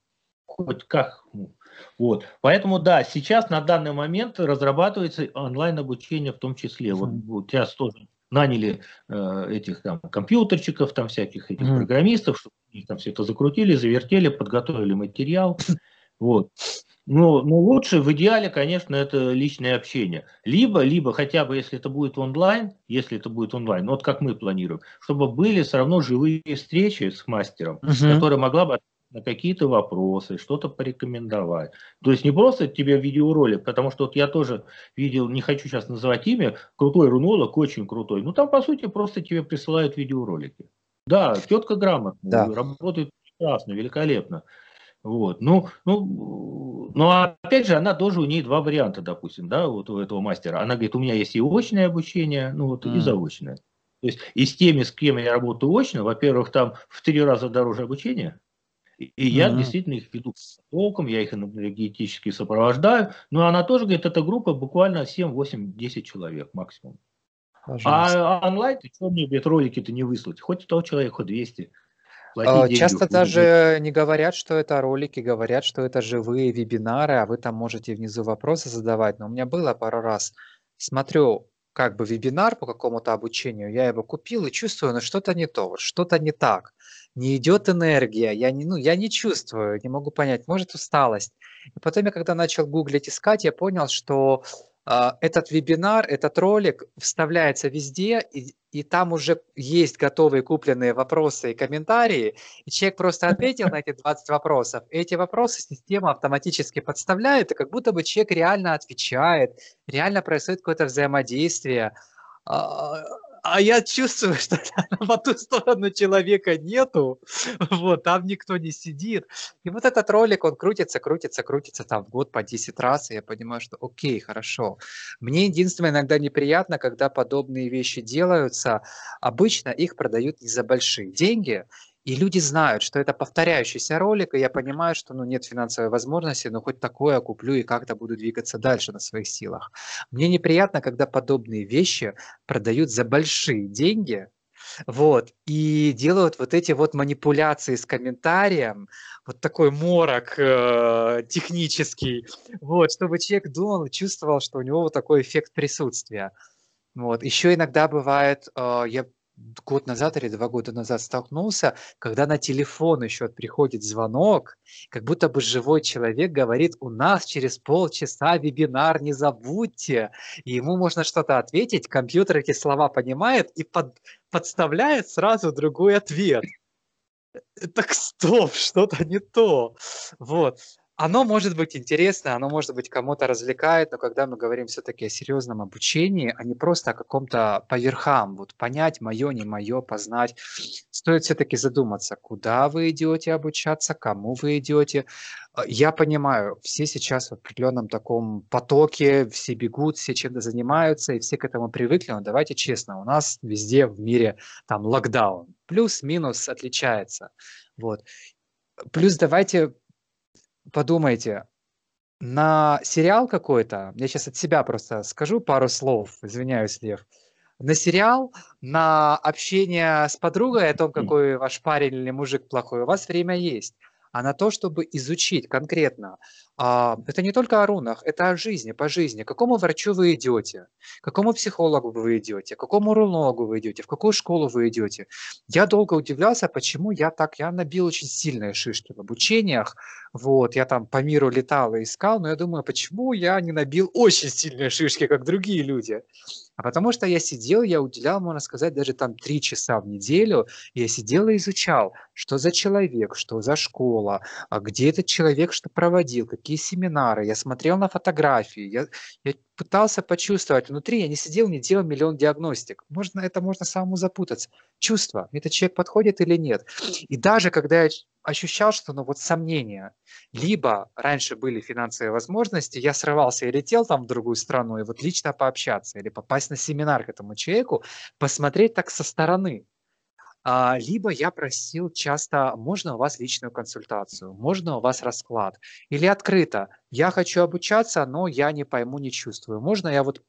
Хоть как, ну, вот. Поэтому да, сейчас на данный момент разрабатывается онлайн-обучение в том числе. Вот, вот сейчас тоже наняли э, этих там компьютерчиков, там всяких этих mm. программистов, чтобы они там все это закрутили, завертели, подготовили материал. Вот. Ну, ну, лучше в идеале, конечно, это личное общение. Либо, либо хотя бы, если это будет онлайн, если это будет онлайн, вот как мы планируем, чтобы были все равно живые встречи с мастером, угу. которая могла бы на какие-то вопросы, что-то порекомендовать. То есть не просто тебе видеоролик, потому что вот я тоже видел, не хочу сейчас называть имя, крутой рунолог, очень крутой. Ну там, по сути, просто тебе присылают видеоролики. Да, тетка грамотная, да. работает прекрасно, великолепно. Вот. Ну, ну, но опять же, она тоже, у нее два варианта, допустим, да, вот у этого мастера. Она говорит, у меня есть и очное обучение, ну вот, mm. и заочное. То есть и с теми, с кем я работаю очно, во-первых, там в три раза дороже обучение, и я mm-hmm. действительно их веду толком, я их энергетически сопровождаю. Но она тоже говорит, эта группа буквально 7, 8, 10 человек максимум. Пожалуйста. А онлайн, ты что мне ролики-то не выслать? Хоть 100 человек, хоть 200. А, часто даже не говорят, что это ролики, говорят, что это живые вебинары, а вы там можете внизу вопросы задавать. Но у меня было пару раз. Смотрю, как бы вебинар по какому-то обучению, я его купил и чувствую, ну что-то не то, что-то не так не идет энергия, я не, ну, я не чувствую, не могу понять, может усталость. И потом я когда начал гуглить, искать, я понял, что э, этот вебинар, этот ролик вставляется везде, и, и там уже есть готовые купленные вопросы и комментарии, и человек просто ответил на эти 20 вопросов, и эти вопросы система автоматически подставляет, и как будто бы человек реально отвечает, реально происходит какое-то взаимодействие. А, я чувствую, *laughs* что по ту сторону человека нету, вот, там никто не сидит. И вот этот ролик, он крутится, крутится, крутится там в год по 10 раз, и я понимаю, что окей, хорошо. Мне единственное иногда неприятно, когда подобные вещи делаются, обычно их продают не за большие деньги, и люди знают, что это повторяющийся ролик, и я понимаю, что ну, нет финансовой возможности, но хоть такое куплю и как-то буду двигаться дальше на своих силах. Мне неприятно, когда подобные вещи продают за большие деньги, вот, и делают вот эти вот манипуляции с комментарием, вот такой морок э, технический, вот, чтобы человек думал, чувствовал, что у него вот такой эффект присутствия. Вот. Еще иногда бывает, э, я год назад или два года назад столкнулся, когда на телефон еще приходит звонок, как будто бы живой человек говорит, у нас через полчаса вебинар, не забудьте. И ему можно что-то ответить, компьютер эти слова понимает и под, подставляет сразу другой ответ. Так стоп, что-то не то. Вот оно может быть интересно, оно может быть кому-то развлекает, но когда мы говорим все-таки о серьезном обучении, а не просто о каком-то по верхам, вот понять мое, не мое, познать, стоит все-таки задуматься, куда вы идете обучаться, кому вы идете. А, я понимаю, все сейчас в определенном таком потоке, все бегут, все чем-то занимаются, и все к этому привыкли, но давайте честно, у нас везде в мире там локдаун, плюс-минус отличается. Вот. Плюс давайте подумайте, на сериал какой-то, я сейчас от себя просто скажу пару слов, извиняюсь, Лев, на сериал, на общение с подругой о том, какой ваш парень или мужик плохой, у вас время есть а на то, чтобы изучить конкретно. А, это не только о рунах, это о жизни, по жизни. К какому врачу вы идете, к какому психологу вы идете, к какому рунологу вы идете, в какую школу вы идете. Я долго удивлялся, почему я так, я набил очень сильные шишки в обучениях, вот, я там по миру летал и искал, но я думаю, почему я не набил очень сильные шишки, как другие люди. А потому что я сидел, я уделял, можно сказать, даже там три часа в неделю, я сидел и изучал, что за человек, что за школа, а где этот человек что проводил, какие семинары. Я смотрел на фотографии, я, я пытался почувствовать внутри, я не сидел, не делал миллион диагностик. Можно, это можно самому запутаться. Чувство, этот человек подходит или нет. И даже когда я ощущал, что ну вот сомнения, либо раньше были финансовые возможности, я срывался и летел там в другую страну, и вот лично пообщаться, или попасть на семинар к этому человеку, посмотреть так со стороны, а, либо я просил часто, можно у вас личную консультацию, можно у вас расклад, или открыто, я хочу обучаться, но я не пойму, не чувствую, можно я вот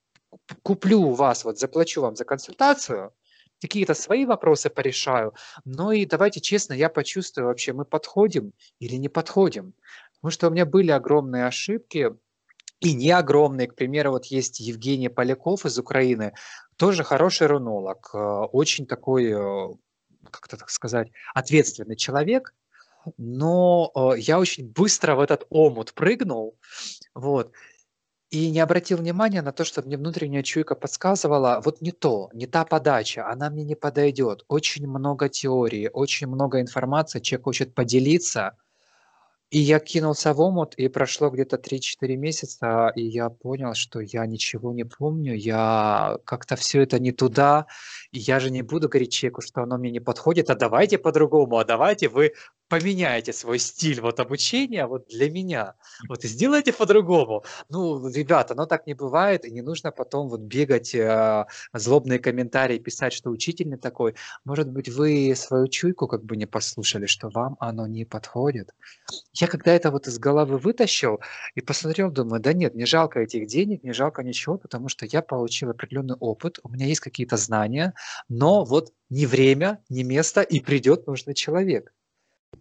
куплю у вас, вот заплачу вам за консультацию, какие-то свои вопросы порешаю, но и давайте честно, я почувствую вообще, мы подходим или не подходим. Потому что у меня были огромные ошибки, и не огромные. К примеру, вот есть Евгений Поляков из Украины, тоже хороший рунолог, э, очень такой э, как-то так сказать, ответственный человек, но э, я очень быстро в этот омут прыгнул, вот, и не обратил внимания на то, что мне внутренняя чуйка подсказывала, вот не то, не та подача, она мне не подойдет. Очень много теории, очень много информации, человек хочет поделиться, и я кинулся в омут, и прошло где-то 3-4 месяца, и я понял, что я ничего не помню, я как-то все это не туда, и я же не буду говорить человеку, что оно мне не подходит, а давайте по-другому, а давайте вы поменяете свой стиль вот обучения вот для меня, вот сделайте по-другому. Ну, ребята, оно так не бывает, и не нужно потом вот бегать, э, злобные комментарии писать, что учитель не такой. Может быть, вы свою чуйку как бы не послушали, что вам оно не подходит. Я когда это вот из головы вытащил и посмотрел, думаю, да нет, не жалко этих денег, не жалко ничего, потому что я получил определенный опыт, у меня есть какие-то знания, но вот не время, не место, и придет нужный человек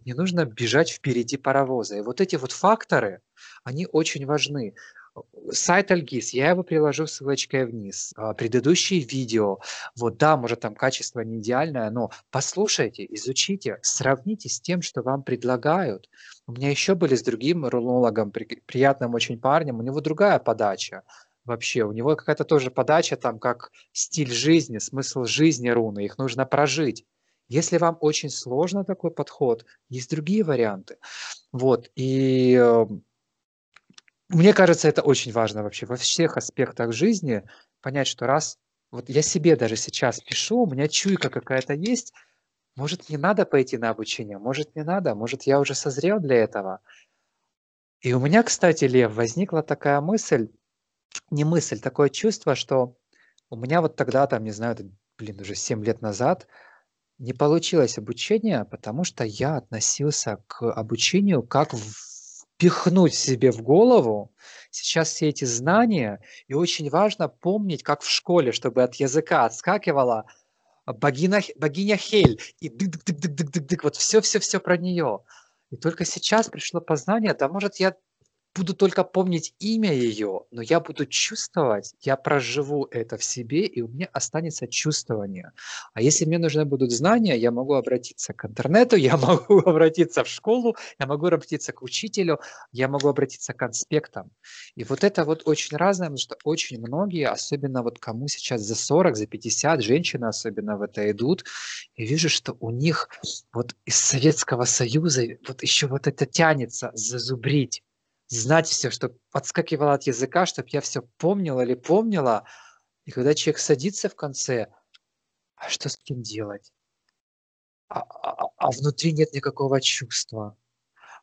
не нужно бежать впереди паровоза. И вот эти вот факторы, они очень важны. Сайт Альгиз, я его приложу ссылочкой вниз. А, предыдущие видео, вот да, может там качество не идеальное, но послушайте, изучите, сравните с тем, что вам предлагают. У меня еще были с другим рунологом, приятным очень парнем, у него другая подача вообще. У него какая-то тоже подача там, как стиль жизни, смысл жизни руны, их нужно прожить. Если вам очень сложно такой подход, есть другие варианты. Вот, и э, мне кажется, это очень важно вообще во всех аспектах жизни понять, что раз вот я себе даже сейчас пишу, у меня чуйка какая-то есть, может, не надо пойти на обучение, может, не надо, может, я уже созрел для этого. И у меня, кстати, Лев, возникла такая мысль, не мысль, такое чувство, что у меня вот тогда, там, не знаю, блин, уже 7 лет назад, не получилось обучение, потому что я относился к обучению как впихнуть себе в голову сейчас все эти знания, и очень важно помнить, как в школе, чтобы от языка отскакивала богиня, богиня Хель, и дык-дык-дык-дык-дык-дык, вот все-все-все про нее. И только сейчас пришло познание, да может я буду только помнить имя ее, но я буду чувствовать, я проживу это в себе, и у меня останется чувствование. А если мне нужны будут знания, я могу обратиться к интернету, *laughs* я могу обратиться в школу, я могу обратиться к учителю, я могу обратиться к конспектам. И вот это вот очень разное, потому что очень многие, особенно вот кому сейчас за 40, за 50, женщины особенно в это идут, и вижу, что у них вот из Советского Союза вот еще вот это тянется зазубрить знать все, что подскакивало от языка, чтобы я все помнил или помнила. И когда человек садится в конце, а что с этим делать? А, а, а внутри нет никакого чувства.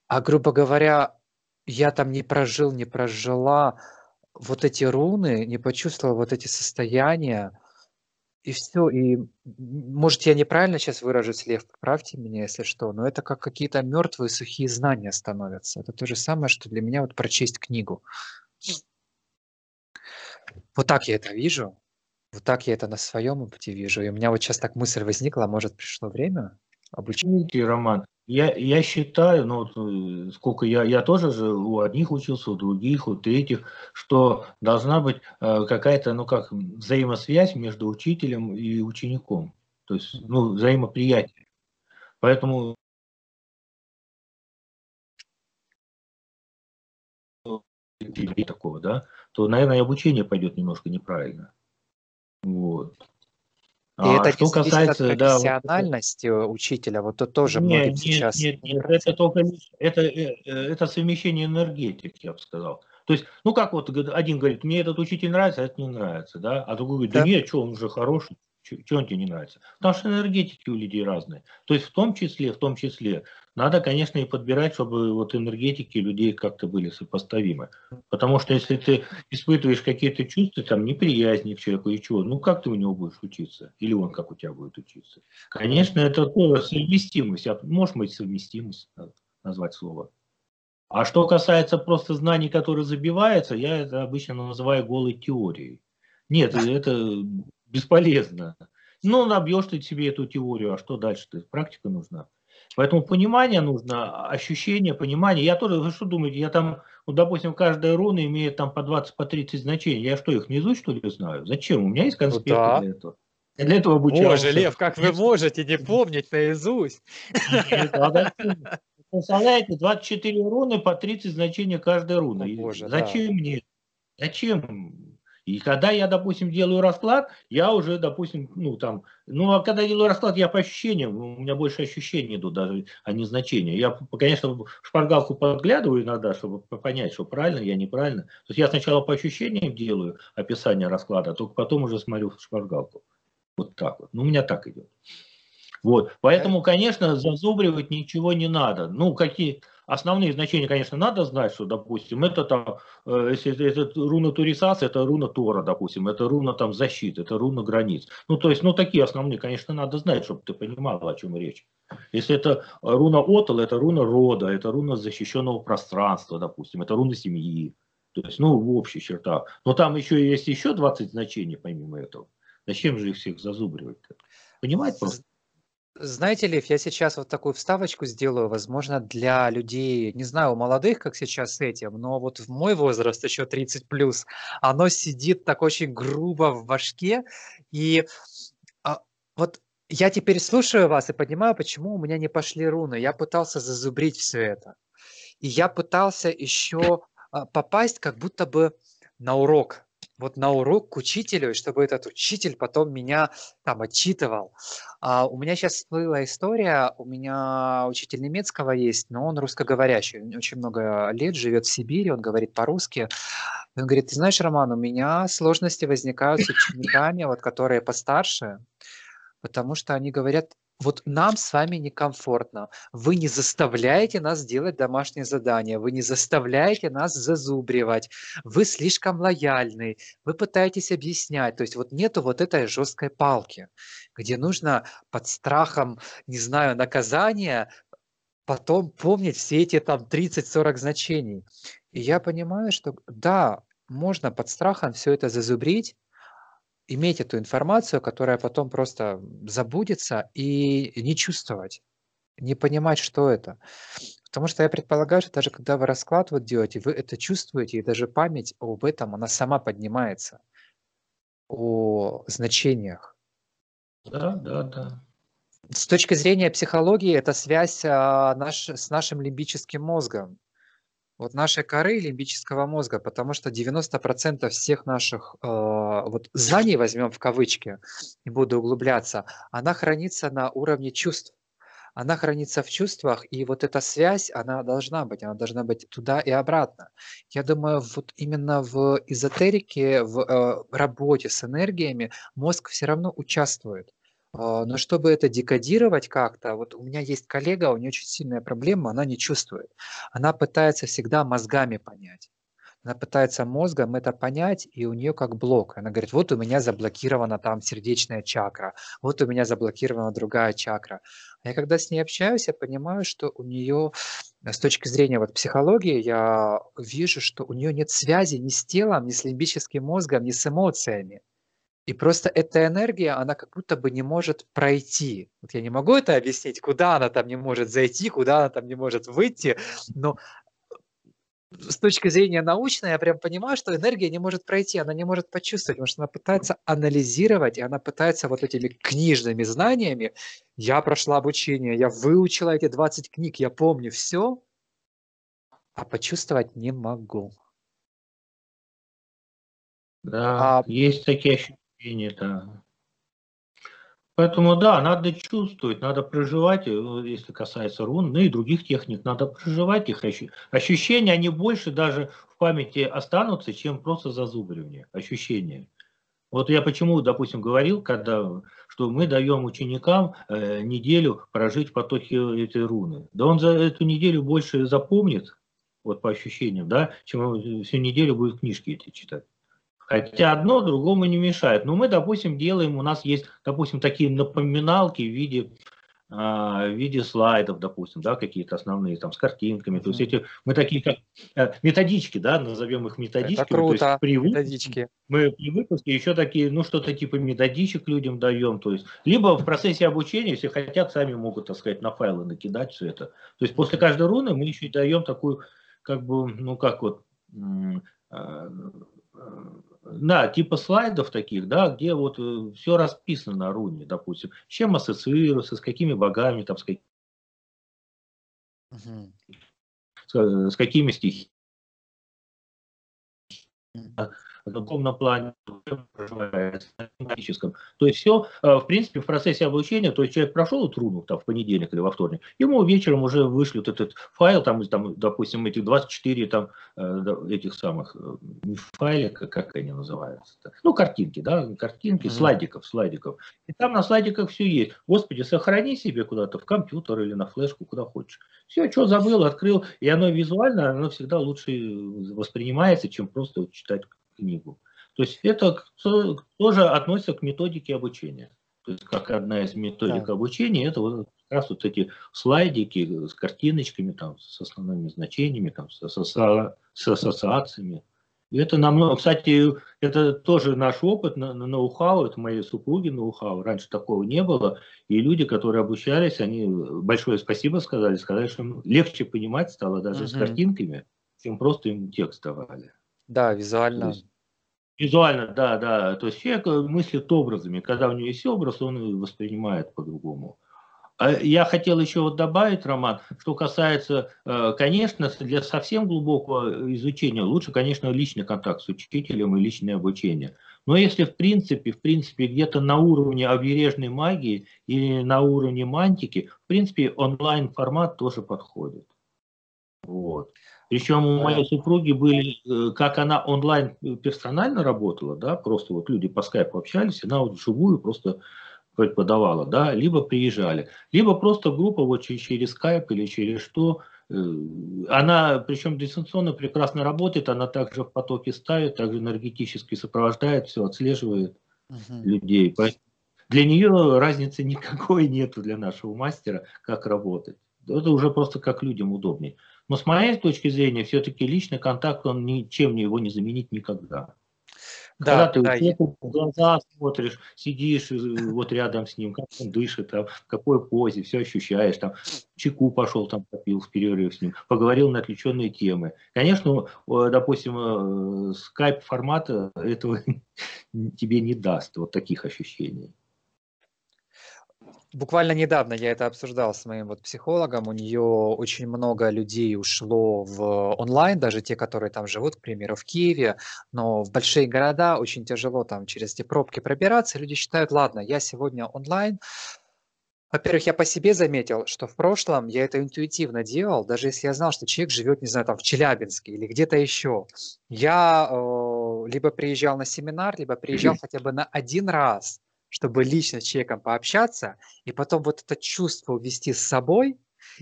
А, грубо говоря, я там не прожил, не прожила вот эти руны, не почувствовал вот эти состояния, и все. И, может, я неправильно сейчас выражусь, Лев, поправьте меня, если что, но это как какие-то мертвые сухие знания становятся. Это то же самое, что для меня вот прочесть книгу. Вот так я это вижу. Вот так я это на своем опыте вижу. И у меня вот сейчас так мысль возникла, может, пришло время обучить. Роман, я, я считаю, ну вот э, сколько я, я тоже же у одних учился, у других, у третьих, что должна быть э, какая-то, ну как, взаимосвязь между учителем и учеником. То есть, ну, взаимоприятие. Поэтому такого, да, то, наверное, и обучение пойдет немножко неправильно. Вот. И а, это что касается от профессиональности да, учителя, вот то тоже нет, нет, сейчас... Нет, нет, это только это, э, э, это совмещение энергетик, я бы сказал. То есть, ну как вот один говорит, мне этот учитель нравится, а это не нравится, да, а другой говорит, да, да нет, что он уже хороший, что он тебе не нравится? Потому что энергетики у людей разные. То есть в том числе, в том числе, надо, конечно, и подбирать, чтобы вот энергетики людей как-то были сопоставимы. Потому что если ты испытываешь какие-то чувства, там, неприязни к человеку и чего, ну как ты у него будешь учиться? Или он как у тебя будет учиться? Конечно, это тоже совместимость. Может быть, совместимость назвать слово. А что касается просто знаний, которые забиваются, я это обычно называю голой теорией. Нет, это бесполезно. Ну, набьешь ты себе эту теорию, а что дальше-то? Практика нужна. Поэтому понимание нужно, ощущение, понимание. Я тоже, вы что думаете, я там, ну, допустим, каждая руна имеет там по 20, по 30 значений. Я что, их наизусть, что ли, знаю? Зачем? У меня есть конспекты ну, да. для этого. Я для этого обучался. Боже, Лев, как вы можете не помнить наизусть? Надо, представляете, 24 руны по 30 значений каждой руны. О, боже, Зачем да. мне? Зачем? И когда я, допустим, делаю расклад, я уже, допустим, ну там, ну а когда делаю расклад, я по ощущениям, у меня больше ощущений идут даже, а не значения. Я, конечно, в шпаргалку подглядываю иногда, чтобы понять, что правильно, я неправильно. То есть я сначала по ощущениям делаю описание расклада, только потом уже смотрю в шпаргалку. Вот так вот. Ну, у меня так идет. Вот. Поэтому, конечно, зазубривать ничего не надо. Ну, какие основные значения, конечно, надо знать, что, допустим, это там, э, если это руна турисация, это руна Тора, допустим, это руна там защиты, это руна границ. Ну, то есть, ну, такие основные, конечно, надо знать, чтобы ты понимал, о чем речь. Если это руна Отал, это руна рода, это руна защищенного пространства, допустим, это руна семьи. То есть, ну, в общих чертах. Но там еще есть еще 20 значений помимо этого. Зачем же их всех зазубривать-то? Понимать просто? Знаете, Лев, я сейчас вот такую вставочку сделаю, возможно, для людей, не знаю, у молодых, как сейчас с этим, но вот в мой возраст, еще 30 плюс, оно сидит так очень грубо в башке. И а, вот я теперь слушаю вас и понимаю, почему у меня не пошли руны. Я пытался зазубрить все это. И я пытался еще а, попасть как будто бы на урок вот на урок к учителю, чтобы этот учитель потом меня там отчитывал. А у меня сейчас всплыла история, у меня учитель немецкого есть, но он русскоговорящий, он очень много лет живет в Сибири, он говорит по-русски. Он говорит, ты знаешь, Роман, у меня сложности возникают с учениками, вот, которые постарше, потому что они говорят, вот нам с вами некомфортно. Вы не заставляете нас делать домашнее задание, вы не заставляете нас зазубривать, вы слишком лояльны, вы пытаетесь объяснять. То есть вот нету вот этой жесткой палки, где нужно под страхом, не знаю, наказания потом помнить все эти там 30-40 значений. И я понимаю, что да, можно под страхом все это зазубрить, иметь эту информацию, которая потом просто забудется, и не чувствовать, не понимать, что это. Потому что я предполагаю, что даже когда вы расклад вот делаете, вы это чувствуете, и даже память об этом, она сама поднимается, о значениях. Да, да, да. С точки зрения психологии, это связь а, наш, с нашим лимбическим мозгом вот нашей коры лимбического мозга, потому что 90% всех наших э, вот знаний, возьмем в кавычки, не буду углубляться, она хранится на уровне чувств. Она хранится в чувствах, и вот эта связь, она должна быть, она должна быть туда и обратно. Я думаю, вот именно в эзотерике, в э, работе с энергиями мозг все равно участвует. А, но чтобы это декодировать как-то, вот у меня есть коллега, у нее очень сильная проблема, она не чувствует. Она пытается всегда мозгами понять. Она пытается мозгом это понять, и у нее как блок. Она говорит, вот у меня заблокирована там сердечная чакра, вот у меня заблокирована другая чакра. Я когда с ней общаюсь, я понимаю, что у нее с точки зрения вот психологии, я вижу, что у нее нет связи ни с телом, ни с лимбическим мозгом, ни с эмоциями. И просто эта энергия, она как будто бы не может пройти. Вот я не могу это объяснить, куда она там не может зайти, куда она там не может выйти, но с точки зрения научной, я прям понимаю, что энергия не может пройти, она не может почувствовать, потому что она пытается анализировать, и она пытается вот этими книжными знаниями, я прошла обучение, я выучила эти 20 книг, я помню все, а почувствовать не могу. Да, а... есть такие ощущения ощущение, да. Поэтому да, надо чувствовать, надо проживать, э, если касается рун, ну и других техник, надо проживать их ощущения, они больше даже в памяти останутся, чем просто зазубривание, ощущения. Вот я почему, допустим, говорил, когда, что мы даем ученикам э, неделю прожить в потоке этой руны. Да он за эту неделю больше запомнит, вот по ощущениям, да, чем всю неделю будет книжки эти читать. Хотя одно другому не мешает. Но мы, допустим, делаем, у нас есть, допустим, такие напоминалки в виде а, в виде слайдов, допустим, да, какие-то основные, там, с картинками. Mm-hmm. То есть эти, мы такие как э, методички, да, назовем их методички. Это круто, то есть при методички. Мы при выпуске еще такие, ну, что-то типа методичек людям даем. То есть, либо в процессе обучения, если хотят, сами могут, так сказать, на файлы накидать все это. То есть после каждой руны мы еще даем такую, как бы, ну, как вот, э, да, типа слайдов таких, да, где вот э, все расписано на руне, допустим, с чем ассоциируется, с какими богами, там, с какими Угу. С, с какими стихиями в духовном плане, магическом. То есть все, э, в принципе, в процессе обучения, то есть человек прошел трудно там в понедельник или во вторник, ему вечером уже вышлют этот файл, там, там допустим, этих 24 там, э, этих самых, э, не файлика, как они называются, -то? ну, картинки, да, картинки, mm-hmm. слайдиков, слайдиков. И там на слайдиках все есть. Господи, сохрани себе куда-то в компьютер или на флешку, куда хочешь. Все, что забыл, открыл, и оно визуально, оно всегда лучше воспринимается, чем просто читать книгу. То есть это тоже относится к методике обучения. То есть как одна из методик да. обучения, это вот как раз вот эти слайдики с картиночками, там, с основными значениями, там, с, с, с ассоциациями. И это намного, кстати, это тоже наш опыт, ноу-хау, это моей супруги ноу-хау. Раньше такого не было. И люди, которые обучались, они большое спасибо сказали, сказали, что им легче понимать стало даже угу. с картинками, чем просто им текст давали. Да, визуально. есть, визуально, да, да. То есть человек э, мыслит образами. Когда у него есть образ, он воспринимает по-другому. А я хотел еще вот добавить, Роман, что касается, э, конечно, для совсем глубокого изучения лучше, конечно, личный контакт с учителем и личное обучение. Но если в принципе, в принципе, где-то на уровне обережной магии или на уровне мантики, в принципе, онлайн-формат тоже подходит. Вот. Причем у моей супруги были, э, как она онлайн персонально работала, да, просто вот люди по скайпу общались, она вот живую просто преподавала, да, либо приезжали, либо просто группа вот через скайп или через что, э, она, причем дистанционно прекрасно работает, она также в потоке ставит, также энергетически сопровождает, все отслеживает uh-huh. людей. Для нее разницы *laughs* никакой нету для нашего мастера, как работать. Это уже просто как людям удобнее. Но с моей точки зрения, все-таки личный контакт, он ничем его не заменит никогда. Да, Когда ты да, я... в глаза смотришь, сидишь вот рядом с ним, как он дышит, там, в какой позе, все ощущаешь, там, чеку пошел, там, попил в перерыв с ним, поговорил на отвлеченные темы. Конечно, допустим, скайп-формата этого *laughs* тебе не даст вот таких ощущений. Буквально недавно я это обсуждал с моим вот психологом. У нее очень много людей ушло в онлайн, даже те, которые там живут, к примеру, в Киеве. Но в большие города очень тяжело там через эти пробки пробираться. Люди считают, ладно, я сегодня онлайн. Во-первых, я по себе заметил, что в прошлом я это интуитивно делал, даже если я знал, что человек живет, не знаю, там в Челябинске или где-то еще. Я э, либо приезжал на семинар, либо приезжал хотя бы на один раз чтобы лично с человеком пообщаться, и потом вот это чувство увести с собой,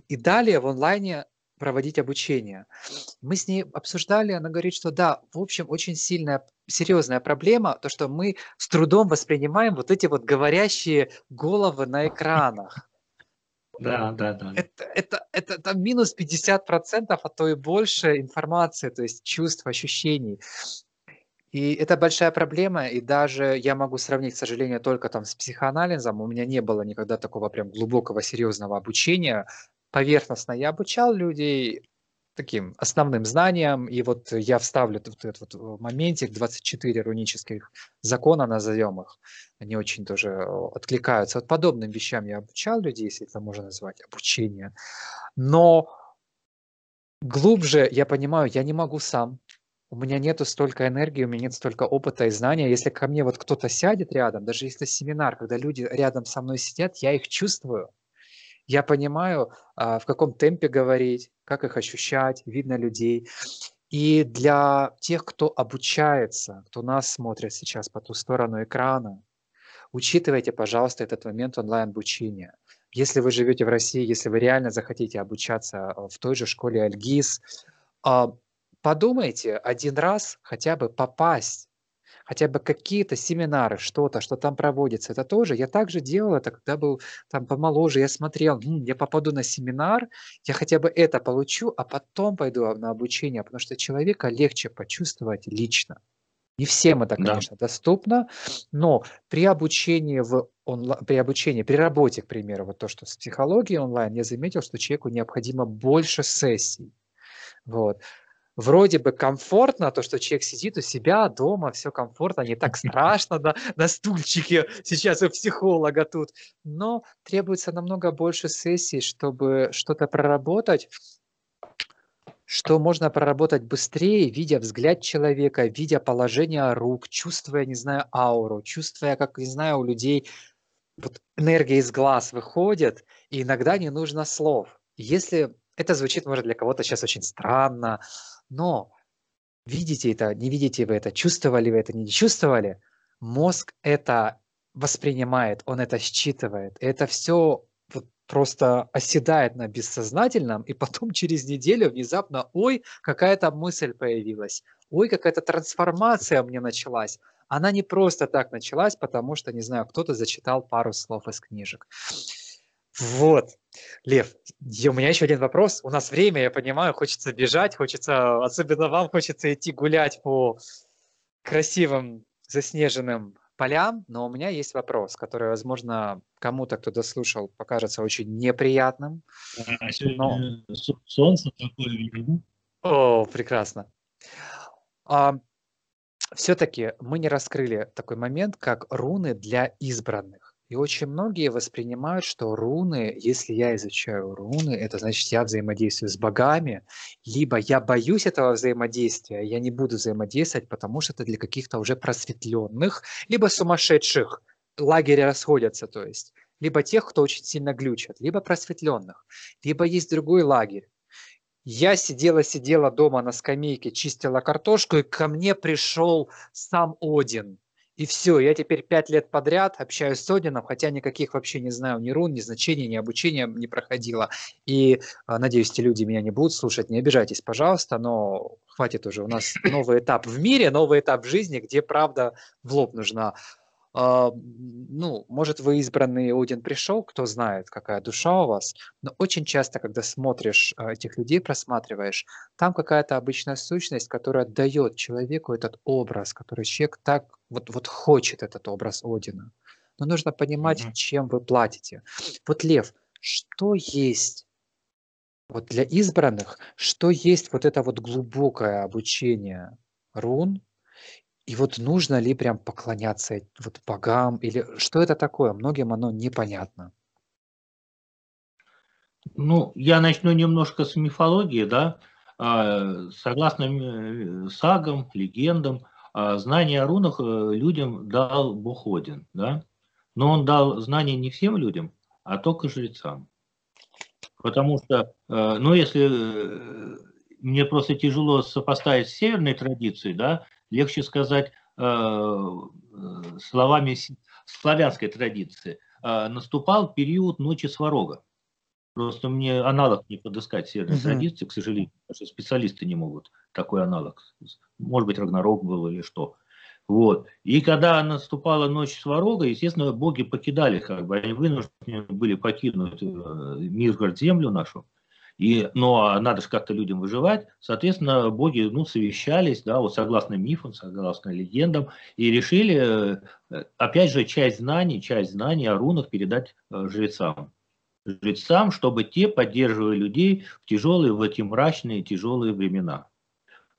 и далее в онлайне проводить обучение. Мы с ней обсуждали, она говорит, что да, в общем, очень сильная, серьезная проблема, то, что мы с трудом воспринимаем вот эти вот говорящие головы на экранах. *laughs* Да, да, да. Это, это, это там минус 50%, а то и больше информации, то есть чувств, ощущений. И это большая проблема, и даже я могу сравнить, к сожалению, только там с психоанализом. У меня не было никогда такого прям глубокого, серьезного обучения. Поверхностно я обучал людей таким основным знаниям, и вот я вставлю вот этот вот моментик, 24 рунических закона, назовем их, они очень тоже э, откликаются. Вот подобным вещам я обучал людей, если это можно назвать обучение. Но глубже я понимаю, я не могу сам, у меня нету столько энергии, у меня нет столько опыта и знания. Если ко мне вот кто-то сядет рядом, даже если семинар, когда люди рядом со мной сидят, я их чувствую. Я понимаю, а, в каком темпе говорить, как их ощущать, видно людей. И для тех, кто обучается, кто нас смотрит сейчас по ту сторону экрана, учитывайте, пожалуйста, этот момент онлайн-обучения. Если вы живете в России, если вы реально захотите обучаться в той же школе Альгиз, а, подумайте один раз хотя бы попасть, хотя бы какие-то семинары, что-то, что там проводится. Это тоже, я также делал это, когда был там помоложе, я смотрел, М, я попаду на семинар, я хотя бы это получу, а потом пойду на обучение, потому что человека легче почувствовать лично. Не всем это, Да. конечно, доступно, но при обучении в онла- при обучении, при работе, к примеру, вот то, что с психологией онлайн, я заметил, что человеку необходимо больше сессий. Вот. Вроде бы комфортно, то, что человек сидит у себя дома, все комфортно, не так *laughs* страшно на, на стульчике сейчас у психолога тут, но требуется намного больше сессий, чтобы что-то проработать, что можно проработать быстрее, видя взгляд человека, видя положение рук, чувствуя, не знаю, ауру, чувствуя, как, не знаю, у людей вот энергия из глаз выходит, и иногда не нужно слов. Если это звучит, может, для кого-то сейчас очень странно, но видите это, не видите вы это, чувствовали вы это, не чувствовали, мозг это воспринимает, он это считывает. Это все просто оседает на бессознательном, и потом *laughs* через неделю внезапно, ой, какая-то мысль появилась, ой, какая-то трансформация мне началась. Она не просто так началась, потому что, не знаю, кто-то зачитал пару слов из книжек. Вот. Лев, у меня еще один вопрос. У нас время, я понимаю, хочется бежать, хочется, особенно вам хочется идти гулять по красивым заснеженным полям, но у меня есть вопрос, который, возможно, кому-то, кто дослушал, покажется очень неприятным. А но... солнце такое. О, прекрасно. А, все-таки мы не раскрыли такой момент, как руны для избранных. И очень многие воспринимают, что руны, если я изучаю руны, это значит, я взаимодействую с богами, либо я боюсь этого взаимодействия, я не буду взаимодействовать, потому что это для каких-то уже просветленных, либо сумасшедших. Лагеря расходятся, то есть. Либо тех, кто очень сильно глючат, либо просветленных. Либо есть другой лагерь. Я сидела-сидела дома на скамейке, чистила картошку, и ко мне пришел сам Один – и все, я теперь пять лет подряд общаюсь с Одином, хотя никаких вообще не знаю ни рун, ни значений, ни обучения не проходило. И а, надеюсь, те люди меня не будут слушать, не обижайтесь, пожалуйста, но хватит уже. У нас *laughs* новый этап в мире, новый этап в жизни, где правда в лоб нужна. А, ну, может, вы избранный Один пришел, кто знает, какая душа у вас, но очень часто, когда смотришь а, этих людей, просматриваешь, там какая-то обычная сущность, которая дает человеку этот образ, который человек так вот, вот хочет этот образ Одина. Но нужно понимать, mm-hmm. чем вы платите. Вот, Лев, что есть вот для избранных, что есть вот это вот глубокое обучение рун, и вот нужно ли прям поклоняться вот богам или что это такое? Многим оно непонятно. Ну, я начну немножко с мифологии, да. А, согласно э, сагам, легендам, а, знания о рунах э, людям дал Бог Один, да. Но он дал знания не всем людям, а только жрецам. Потому что, э, ну, если мне просто тяжело сопоставить с северной традицией, да, легче сказать э, э, словами славянской традиции, э, наступал период ночи сварога. Просто мне аналог не подыскать северной uh-huh. традиции, к сожалению, потому что специалисты не могут такой аналог. Может быть, Рагнарок был или что. Вот. И когда наступала ночь сварога, естественно, боги покидали, как бы, они вынуждены были покинуть Миргород, землю нашу. И, ну, а надо же как-то людям выживать. Соответственно, боги ну, совещались, да, вот согласно мифам, согласно легендам, и решили, э, опять же, часть знаний, часть знаний о рунах передать э, жрецам. Жрецам, чтобы те поддерживали людей в тяжелые, в эти мрачные, тяжелые времена.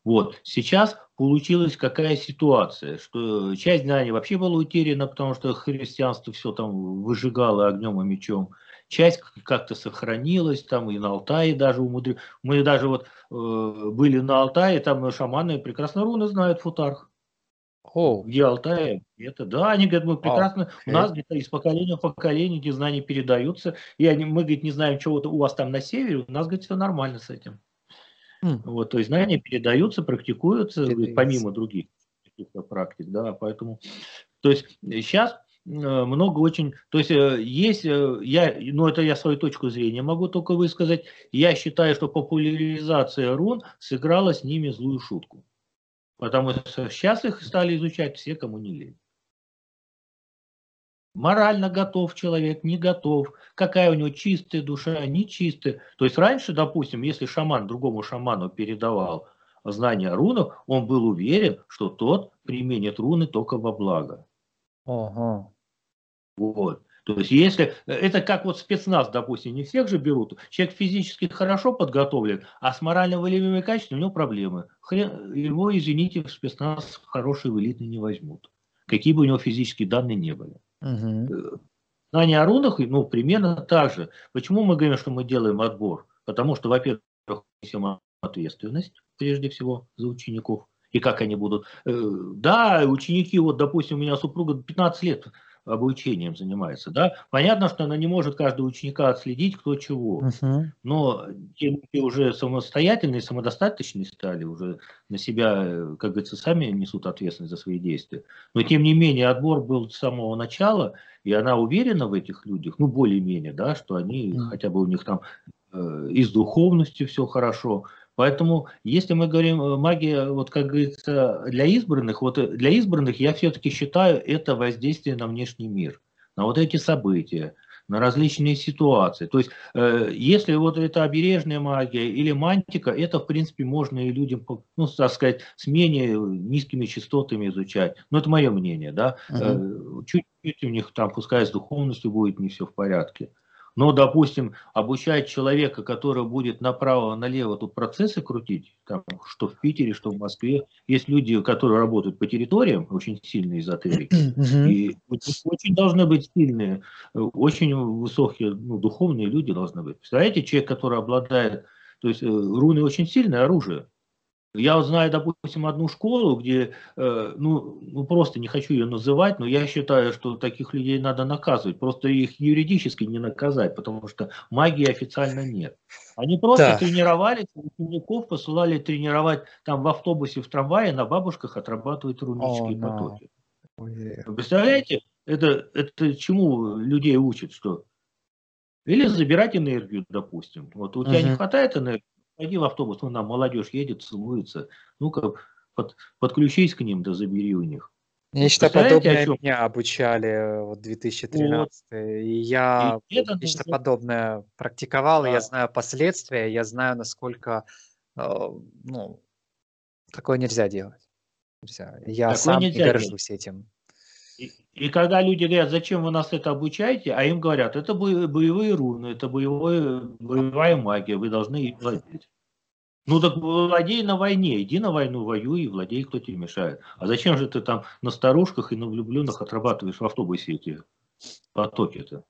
Вот, сейчас получилась какая ситуация, что часть знаний вообще была утеряна, потому что христианство все там выжигало огнем и мечом часть как-то сохранилась, там и на Алтае даже умудрились. Мы даже вот э, были на Алтае, там шаманы прекрасно руны знают футарх. О. Где Алтай? Это, да, они говорят, мы прекрасно, okay. у нас где-то из поколения в поколение эти знания передаются, и они, мы, говорит, не знаем, чего у вас там на севере, у нас, говорит, все нормально с этим. Mm. Вот, то есть знания передаются, практикуются, говорит, помимо других практик, да, поэтому, то есть сейчас Э, много очень, то есть э, есть, э, я, ну это я свою точку зрения могу только высказать, я считаю, что популяризация рун сыграла с ними злую шутку, потому что сейчас их стали изучать все, кому не лень. Морально готов человек, не готов, какая у него чистая душа, не чистая. То есть раньше, допустим, если шаман другому шаману передавал знания рунов, он был уверен, что тот применит руны только во благо. Ага. Вот. То есть если это как вот спецназ, допустим, не всех же берут, человек физически хорошо подготовлен, а с морально-волевыми качествами у него проблемы. Хрен, его, извините, в спецназ хороший в элитный не возьмут, какие бы у него физические данные не были. Угу. Знание о рунах, ну, примерно так же. Почему мы говорим, что мы делаем отбор? Потому что, во-первых, несем ответственность, прежде всего, за учеников, и как они будут. Э, да, ученики, вот, допустим, у меня супруга 15 лет обучением занимается, да, понятно, что она не может каждого ученика отследить, кто чего, uh-huh. но те уже самостоятельные, самодостаточные стали, уже на себя, как говорится, сами несут ответственность за свои действия. Но тем не менее отбор был с самого начала, и она уверена в этих людях, ну более-менее, да, что они, uh-huh. хотя бы у них там э, и с духовностью все хорошо, Поэтому, если мы говорим э, магия, вот как говорится, для избранных, вот э, для избранных я все-таки считаю это воздействие на внешний мир, на вот эти события, на различные ситуации. То есть, э, если вот это обережная магия или мантика, это, в принципе, можно и людям, ну, так сказать, с менее низкими частотами изучать. Но это мое мнение, да. Чуть-чуть у них там, пускай с духовностью будет не все в порядке. Но, допустим, обучать человека, который будет направо-налево тут процессы крутить, там, что в Питере, что в Москве, есть люди, которые работают по территориям, очень сильные эзотерики, и очень должны быть сильные, очень высокие, ну, духовные люди должны быть. Представляете, человек, который обладает, то есть э, руны очень сильное оружие, я знаю, допустим, одну школу, где, э, ну, ну, просто не хочу ее называть, но я считаю, что таких людей надо наказывать. Просто их юридически не наказать, потому что магии официально нет. Они просто да. тренировались, учеников посылали тренировать там в автобусе, в трамвае, на бабушках отрабатывать рунические потоки. No. Вы представляете, это, это чему людей учат, что? Или забирать энергию, допустим. Вот у тебя uh-huh. не хватает энергии, В автобус, ну, нам молодежь едет, целуется. Ну-ка, под, подключись к ним, да забери у них. Нечто подобное меня обучали в 2013 вот. и я и это нечто подобное практиковал, да. я знаю последствия, я знаю, насколько э, ну, такое нельзя делать. Нельзя. Я такое сам нельзя не горжусь делать. этим. И, когда люди говорят, зачем вы нас это обучаете, а им говорят, это боевые руны, это боевое, боевая магия, вы должны их владеть. Ну так владей на войне, иди на войну, воюй и владей, кто тебе мешает. А зачем же ты там на старушках и на влюбленных отрабатываешь в автобусе эти потоки-то?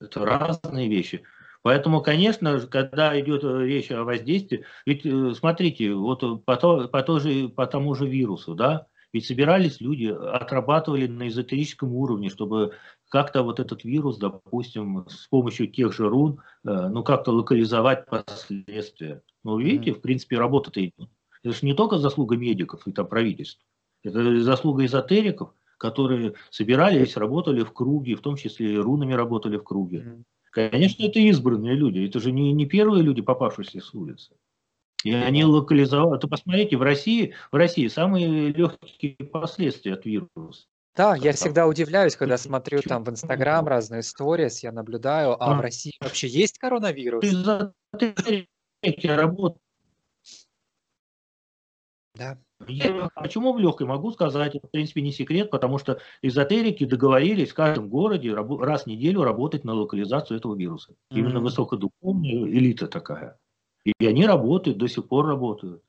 Это разные вещи. Поэтому, конечно, когда идет речь о воздействии, ведь э, смотрите, вот по, то, по, то же, по тому же вирусу, да, ведь собирались люди, отрабатывали на эзотерическом уровне, чтобы как-то вот этот вирус, допустим, с помощью тех же рун, э, ну как-то локализовать последствия. Но видите, в принципе, работа-то идет. Это же не только заслуга медиков и там правительств. Это заслуга эзотериков, которые собирались, работали в круге, в том числе и рунами работали в круге. Конечно, это избранные люди, это же не, не первые люди, попавшиеся с улицы. И они локализовали. То посмотрите, в России, в России самые легкие последствия от вируса. Да, я всегда удивляюсь, когда смотрю там в Инстаграм разные истории, я наблюдаю, а в России вообще есть коронавирус? работают. Да. Я, почему в легкой могу сказать, это в принципе не секрет, потому что эзотерики договорились в каждом городе раз в неделю работать на локализацию этого вируса. Mm-hmm. Именно высокодуховная элита такая. И они работают, до сих пор работают.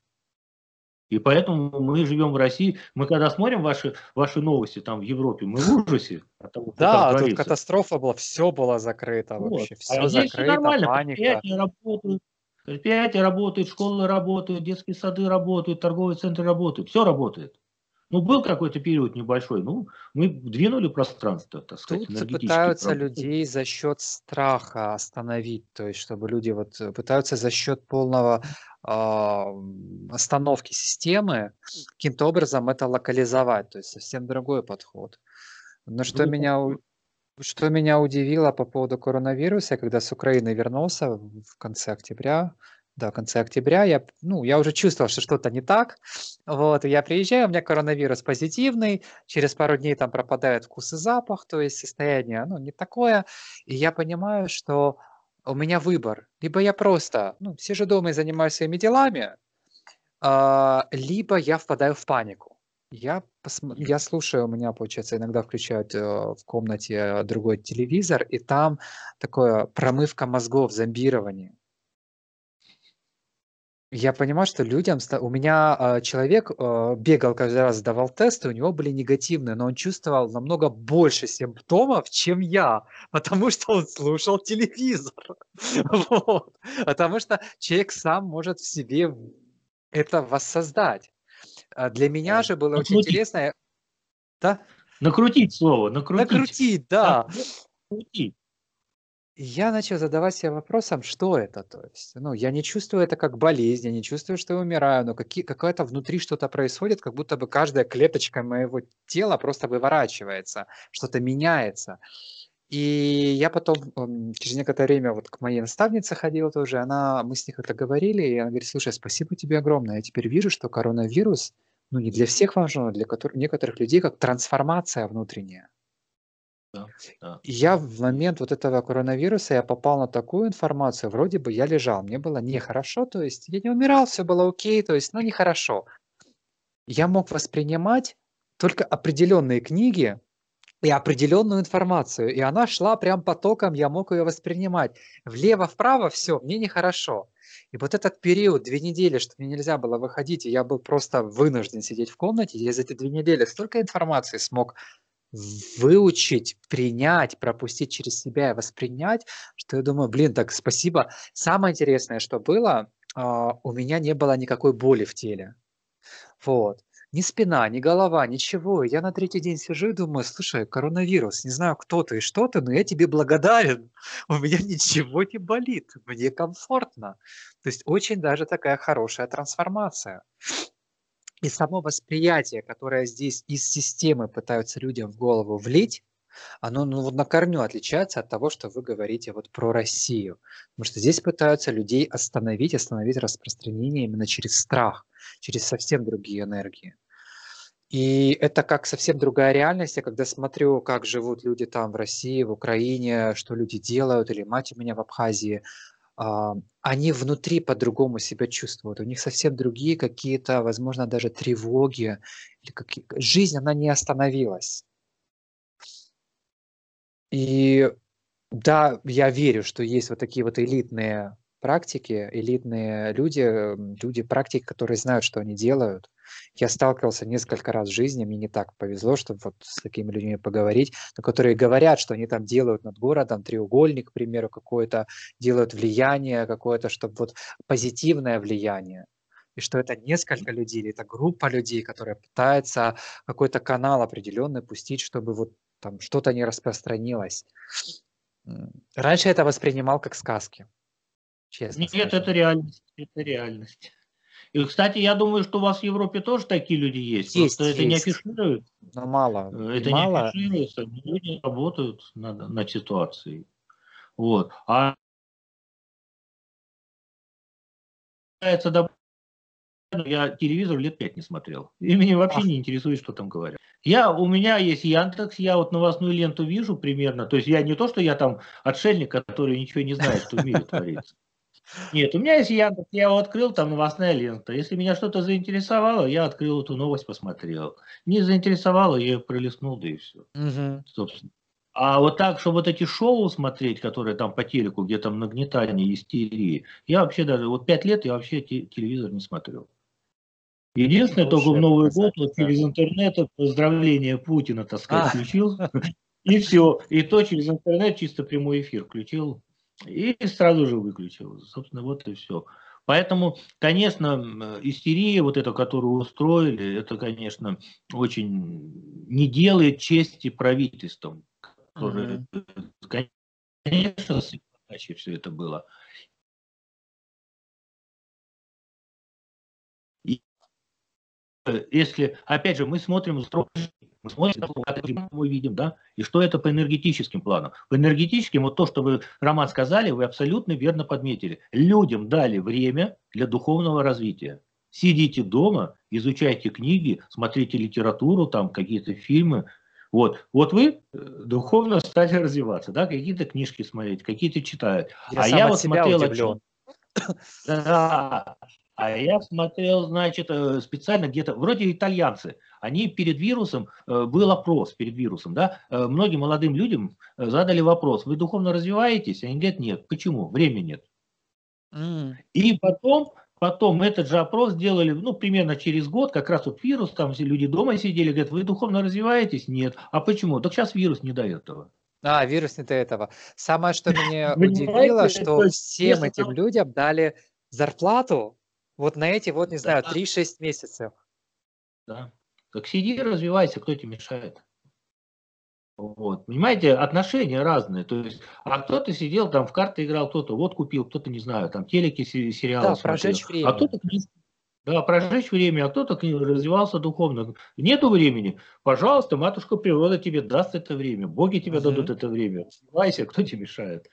И поэтому мы живем в России. Мы когда смотрим ваши, ваши новости там в Европе, мы в ужасе. От того, да, тут катастрофа была, все было закрыто вот. вообще. Все а закрыто, все нормально. паника. Предприятия работают, предприятия работают, школы работают, детские сады работают, торговые центры работают. Все работает. Ну, был какой-то период небольшой, ну, мы двинули пространство, так сказать, Тут пытаются людей за счет страха остановить, то есть чтобы люди вот э, пытаются за счет полного а, остановки системы каким-то образом это локализовать, то есть совсем другой подход. Но что ну, меня что меня удивило по поводу коронавируса, когда с Украины вернулся в конце октября, да, в конце октября я, ну, я уже чувствовал, что что-то не так. Вот, и я приезжаю, у меня коронавирус позитивный, через пару дней там пропадает вкус и запах, то есть состояние, ну, не такое. И я понимаю, что у меня выбор. Либо я просто, ну, сижу дома и занимаюсь своими делами, а, либо я впадаю в панику. Я, посм... я слушаю, у меня, получается, иногда включают э, в комнате другой телевизор, и там такое промывка мозгов, зомбирование. Я понимаю, что людям... У меня э, человек э, бегал каждый раз, сдавал тесты, у него были негативные, но он чувствовал намного больше симптомов, чем я, потому что он слушал телевизор. *laughs* Вот. Потому что человек сам может в себе это воссоздать. А для меня же было очень интересно... Да? Накрутить слово, накрутить. Накрутить, да. Накрутить я начал задавать себе вопросом, что это, то есть, ну, я не чувствую это как болезнь, я не чувствую, что я умираю, но какое-то внутри что-то происходит, как будто бы каждая клеточка моего тела просто выворачивается, что-то меняется. И я потом через некоторое время вот к моей наставнице ходил тоже, она, мы с ней это говорили, и она говорит, слушай, спасибо тебе огромное, я теперь вижу, что коронавирус, ну, не для всех важен, но для некоторых людей как трансформация внутренняя. Я в момент вот этого коронавируса, я попал на такую информацию, вроде бы я лежал, мне было нехорошо, то есть я не умирал, все было окей, то есть, ну, нехорошо. Я мог воспринимать только определенные книги и определенную информацию, и она шла прям потоком, я мог ее воспринимать. Влево-вправо все, мне нехорошо. И вот этот период, две недели, что мне нельзя было выходить, и я был просто вынужден сидеть в комнате, я за эти две недели столько информации смог выучить, принять, пропустить через себя и воспринять, что я думаю, блин, так спасибо. Самое интересное, что было, а, у меня не было никакой боли в теле. Вот. Ни спина, ни голова, ничего. Я на третий день сижу и думаю, слушай, коронавирус, не знаю, кто ты и что ты, но я тебе благодарен. *laughs* У меня ничего не болит, мне комфортно. То есть очень даже такая хорошая трансформация. И само восприятие, которое здесь из системы пытаются людям в голову влить, оно ну, на корню отличается от того, что вы говорите вот про Россию. Потому что здесь пытаются людей остановить, остановить распространение именно через страх, через совсем другие энергии. И это как совсем другая реальность. Я когда смотрю, как живут люди там в России, в Украине, что люди делают, или мать у меня в Абхазии, они внутри по-другому себя чувствуют. У них совсем другие какие-то, возможно, даже тревоги. Жизнь, она не остановилась. И да, я верю, что есть вот такие вот элитные практики, элитные люди, люди практики, которые знают, что они делают, я сталкивался несколько раз в жизни, мне не так повезло, чтобы вот с такими людьми поговорить, но которые говорят, что они там делают над городом треугольник, к примеру, какое-то, делают влияние какое-то, чтобы вот позитивное влияние и что это несколько людей, или это группа людей, которая пытается какой-то канал определенный пустить, чтобы вот там что-то не распространилось. Раньше это воспринимал как сказки. Честно Нет, скажу. это реальность. Это реальность. И, кстати, я думаю, что у вас в Европе тоже такие люди есть. Есть, Просто есть. это не афишируют. Но мало. Это мало. не афишируется. Люди работают над, над ситуацией. Вот. А я телевизор лет пять не смотрел. И меня вообще не интересует, что там говорят. Я, у меня есть Яндекс, я вот новостную ленту вижу примерно. То есть я не то, что я там отшельник, который ничего не знает, что в мире творится. Нет, у меня есть Яндекс, я его открыл, там новостная лента. Если меня что-то заинтересовало, я открыл эту новость, посмотрел. Не заинтересовало, я ее пролистнул, да и все. Угу. Собственно. А вот так, чтобы вот эти шоу смотреть, которые там по телеку, где там нагнетание, истерии, я вообще даже, вот пять лет я вообще телевизор не смотрел. Единственное, только в Новый год вот через интернет поздравление Путина, так сказать, а. включил. *laughs* И все. И то через интернет чисто прямой эфир включил. И сразу же выключил. Собственно, вот и все. Поэтому, конечно, истерия, вот эта, которую устроили, это, конечно, очень не делает чести правительствам, которые, mm-hmm. конечно, иначе все это было. И э, если, опять же, мы смотрим строго мы смотрим, как мы видим, да, и что это по энергетическим планам. По энергетическим, вот то, что вы, Роман, сказали, вы абсолютно верно подметили. Людям дали время для духовного развития. Сидите дома, изучайте книги, смотрите литературу, там какие-то фильмы. Вот, вот вы э, духовно стали развиваться, да, какие-то книжки смотреть, какие-то читать. Я а я вот смотрел... Удивлен. Да, А я смотрел, значит, э, специально где-то, вроде итальянцы, они перед вирусом, э, был опрос перед вирусом, да, э, многим молодым людям задали вопрос, вы духовно развиваетесь? Они говорят, нет. Почему? Времени нет. Mm. И потом, потом этот же опрос сделали, ну, примерно через год, как раз вот вирус, там все люди дома сидели, говорят, вы духовно развиваетесь? Нет. А почему? Так сейчас вирус не до этого. А, вирус не до этого. Самое, что *laughs* меня удивило, что всем этим людям дали зарплату вот на эти, вот, не знаю, 3-6 месяцев. Да. Так сиди, развивайся, кто тебе мешает. Вот. Понимаете, отношения разные. То есть, а кто-то сидел там в карты играл, кто-то вот купил, кто-то, не знаю, там телеки, сериалы Да, смотрел. прожечь а время. А кто-то да, прожечь время, а кто-то развивался духовно. Нету времени. Пожалуйста, матушка природа тебе даст это время. Боги тебе угу. дадут это время. Развивайся, кто тебе мешает.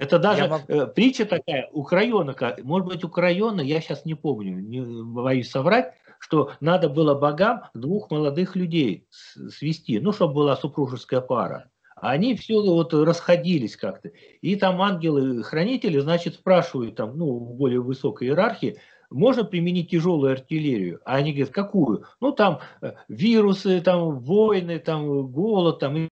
Это даже могу... э, притча такая, у Крайона, может быть, у Крайона, я сейчас не помню, не боюсь соврать, что надо было богам двух молодых людей свести, ну, чтобы была супружеская пара. Они все вот расходились как-то. И там ангелы-хранители, значит, спрашивают там, ну, в более высокой иерархии, можно применить тяжелую артиллерию? А они говорят, какую? Ну, там э, вирусы, там войны, там голод, там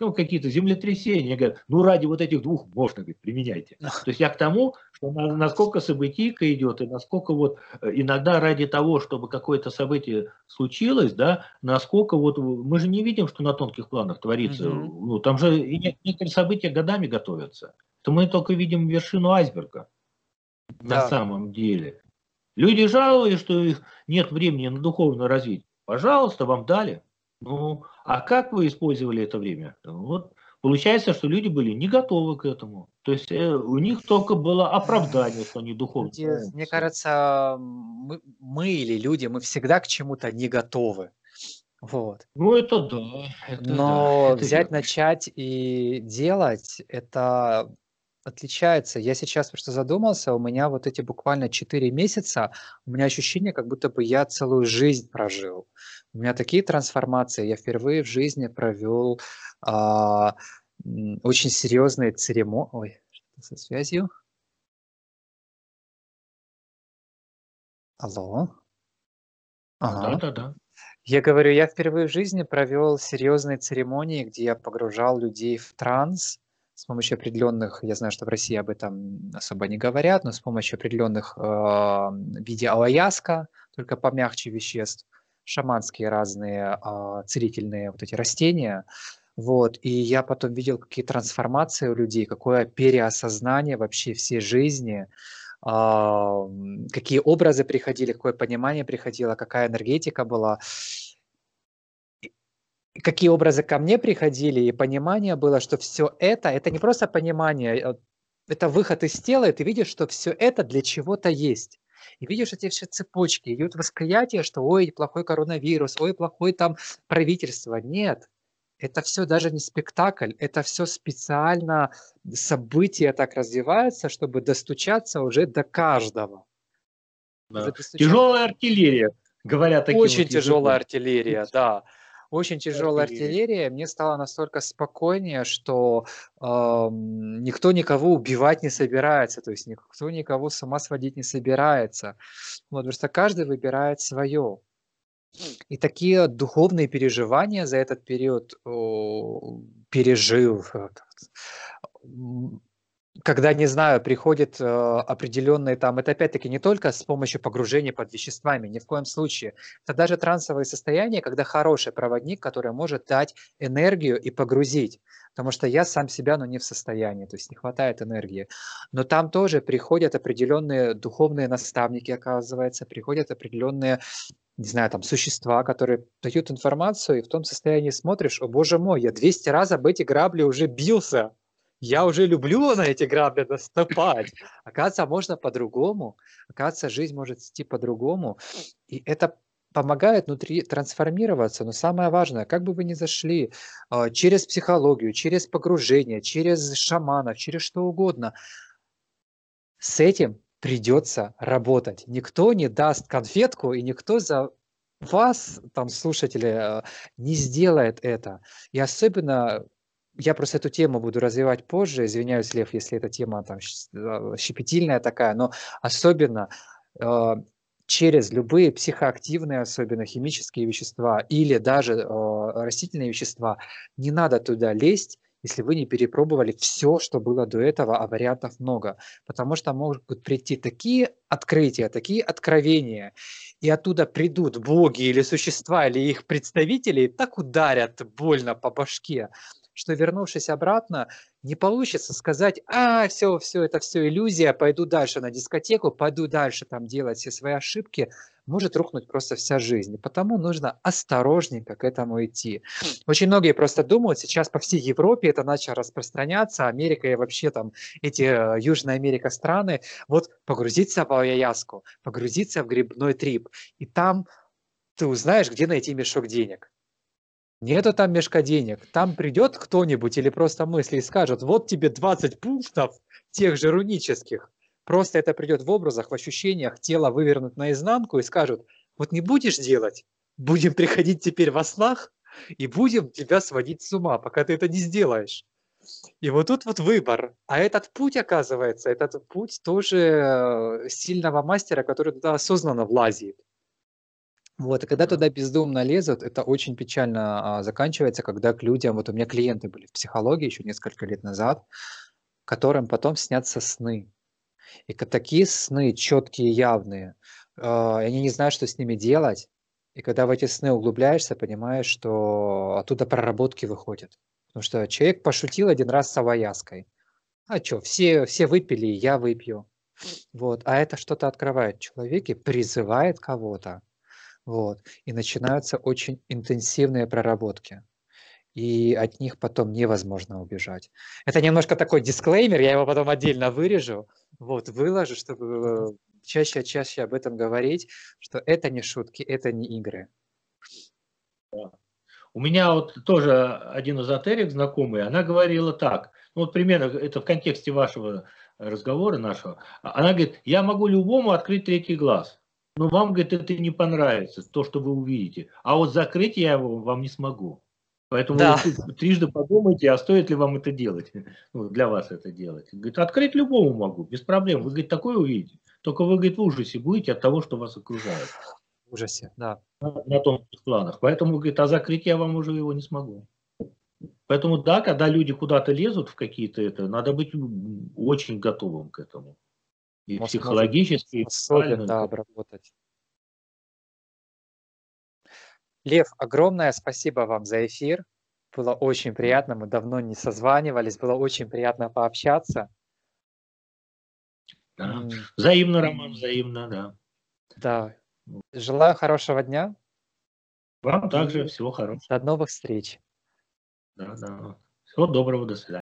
ну, какие-то землетрясения, говорят, ну, ради вот этих двух можно, говорит, применяйте. То есть я к тому, что насколько событийка идет, и насколько вот э, иногда ради того, чтобы какое-то событие случилось, да, насколько вот, мы же не видим, что на тонких планах творится, угу. ну, там же некоторые события годами готовятся, то мы только видим вершину айсберга да. на самом деле. Люди жалуются, что их нет времени на духовное развитие. Пожалуйста, вам дали. Ну, а как вы использовали это время? Вот получается, что люди были не готовы к этому. То есть э, у них только было оправдание, что они духовно. Мне кажется, мы, мы или люди, мы всегда к чему-то не готовы. Вот. Ну, это да. Это Но да, это взять, верно. начать и делать, это отличается. Я сейчас просто задумался, у меня вот эти буквально 4 месяца, у меня ощущение, как будто бы я целую жизнь прожил. У меня такие трансформации. Я впервые в жизни провел а, очень серьезные церемонии. Ой, что со связью? Алло? Ага. Да, да, да. Я говорю, я впервые в жизни провел серьезные церемонии, где я погружал людей в транс с помощью определенных, я знаю, что в России об этом особо не говорят, но с помощью определенных э, в виде алаяска, только помягче веществ, шаманские разные э, целительные вот эти растения. Вот, и я потом видел, какие трансформации у людей, какое переосознание вообще всей жизни, э, какие образы приходили, какое понимание приходило, какая энергетика была какие образы ко мне приходили, и понимание было, что все это, это не просто понимание, а это выход из тела, и ты видишь, что все это для чего-то есть. И видишь эти все цепочки, идет восприятие, что ой, плохой коронавирус, ой, плохой там правительство. Нет, это все даже не спектакль, это все специально события так развиваются, чтобы достучаться уже до каждого. Да. Тяжелая артиллерия, говорят таким Очень вот тяжелая артиллерия, да очень тяжелая артиллерия, мне стало настолько спокойнее, что э, никто никого убивать не собирается, то есть никто никого с ума сводить не собирается. Вот, потому что каждый выбирает свое. И такие духовные переживания за этот период о, пережил когда, не знаю, приходит э, определенные там, это опять-таки не только с помощью погружения под веществами, ни в коем случае. Это даже трансовое состояние, когда хороший проводник, который может дать энергию и погрузить. Потому что я сам себя, ну, не в состоянии, то есть не хватает энергии. Но там тоже приходят определенные духовные наставники, оказывается, приходят определенные не знаю, там, существа, которые дают информацию, и в том состоянии смотришь, о боже мой, я 200 раз об эти грабли уже бился, я уже люблю на эти грабли наступать. Оказывается, можно по-другому. Оказывается, жизнь может идти по-другому. И это помогает внутри трансформироваться. Но самое важное, как бы вы ни зашли, а, через психологию, через погружение, через шаманов, через что угодно, с этим придется работать. Никто не даст конфетку, и никто за вас, там, слушатели, а, не сделает это. И особенно я просто эту тему буду развивать позже. Извиняюсь, Лев, если эта тема там щепетильная такая, но особенно э, через любые психоактивные, особенно химические вещества или даже э, растительные вещества, не надо туда лезть, если вы не перепробовали все, что было до этого, а вариантов много. Потому что могут прийти такие открытия, такие откровения, и оттуда придут боги или существа, или их представители, и так ударят больно по башке, что вернувшись обратно, не получится сказать, а, все, все, это все иллюзия, пойду дальше на дискотеку, пойду дальше там делать все свои ошибки, может рухнуть просто вся жизнь. Потому нужно осторожненько к этому идти. Очень многие просто думают, сейчас по всей Европе это начало распространяться, Америка и вообще там эти э, Южная Америка страны, вот погрузиться в Аяяску, погрузиться в грибной трип, и там ты узнаешь, где найти мешок денег. Нету там мешка денег. Там придет кто-нибудь или просто мысли и скажет, вот тебе 20 пунктов тех же рунических. Просто это придет в образах, в ощущениях, тело вывернут наизнанку и скажут, вот не будешь делать, будем приходить теперь во снах и будем тебя сводить с ума, пока ты это не сделаешь. И вот тут вот выбор. А этот путь, оказывается, этот путь тоже э, сильного мастера, который туда осознанно влазит. Вот, и когда туда бездумно лезут, это очень печально а, заканчивается, когда к людям, вот у меня клиенты были в психологии еще несколько лет назад, которым потом снятся сны. И такие сны четкие, явные, э, и они не знают, что с ними делать. И когда в эти сны углубляешься, понимаешь, что оттуда проработки выходят. Потому что человек пошутил один раз с авояской. А что, все, все выпили, я выпью. Вот. А это что-то открывает в человеке, призывает кого-то. Вот. И начинаются очень интенсивные проработки. И от них потом невозможно убежать. Это немножко такой дисклеймер, я его потом отдельно вырежу, вот, выложу, чтобы чаще и чаще об этом говорить, что это не шутки, это не игры. У меня вот тоже один эзотерик знакомый, она говорила так, ну вот примерно это в контексте вашего разговора нашего, она говорит, я могу любому открыть третий глаз, но вам, говорит, это не понравится, то, что вы увидите. А вот закрыть я его вам не смогу. Поэтому да. вы трижды подумайте, а стоит ли вам это делать, *laughs* ну, для вас это делать. Говорит, открыть любому могу, без проблем. Вы, говорит, такое увидите. Только вы, говорит, в ужасе будете от того, что вас окружает. В ужасе, да. На, на том планах. Поэтому, говорит, а закрыть я вам уже его не смогу. Поэтому, да, когда люди куда-то лезут в какие-то это, надо быть очень готовым к этому и Может, психологически, и особенно, да, обработать. Лев, огромное спасибо вам за эфир. Было очень приятно, мы давно не созванивались, было очень приятно пообщаться. Да. Взаимно, Роман, взаимно, да. Да. Желаю хорошего дня. Вам также всего хорошего. До новых встреч. Да, да. Всего доброго, до свидания.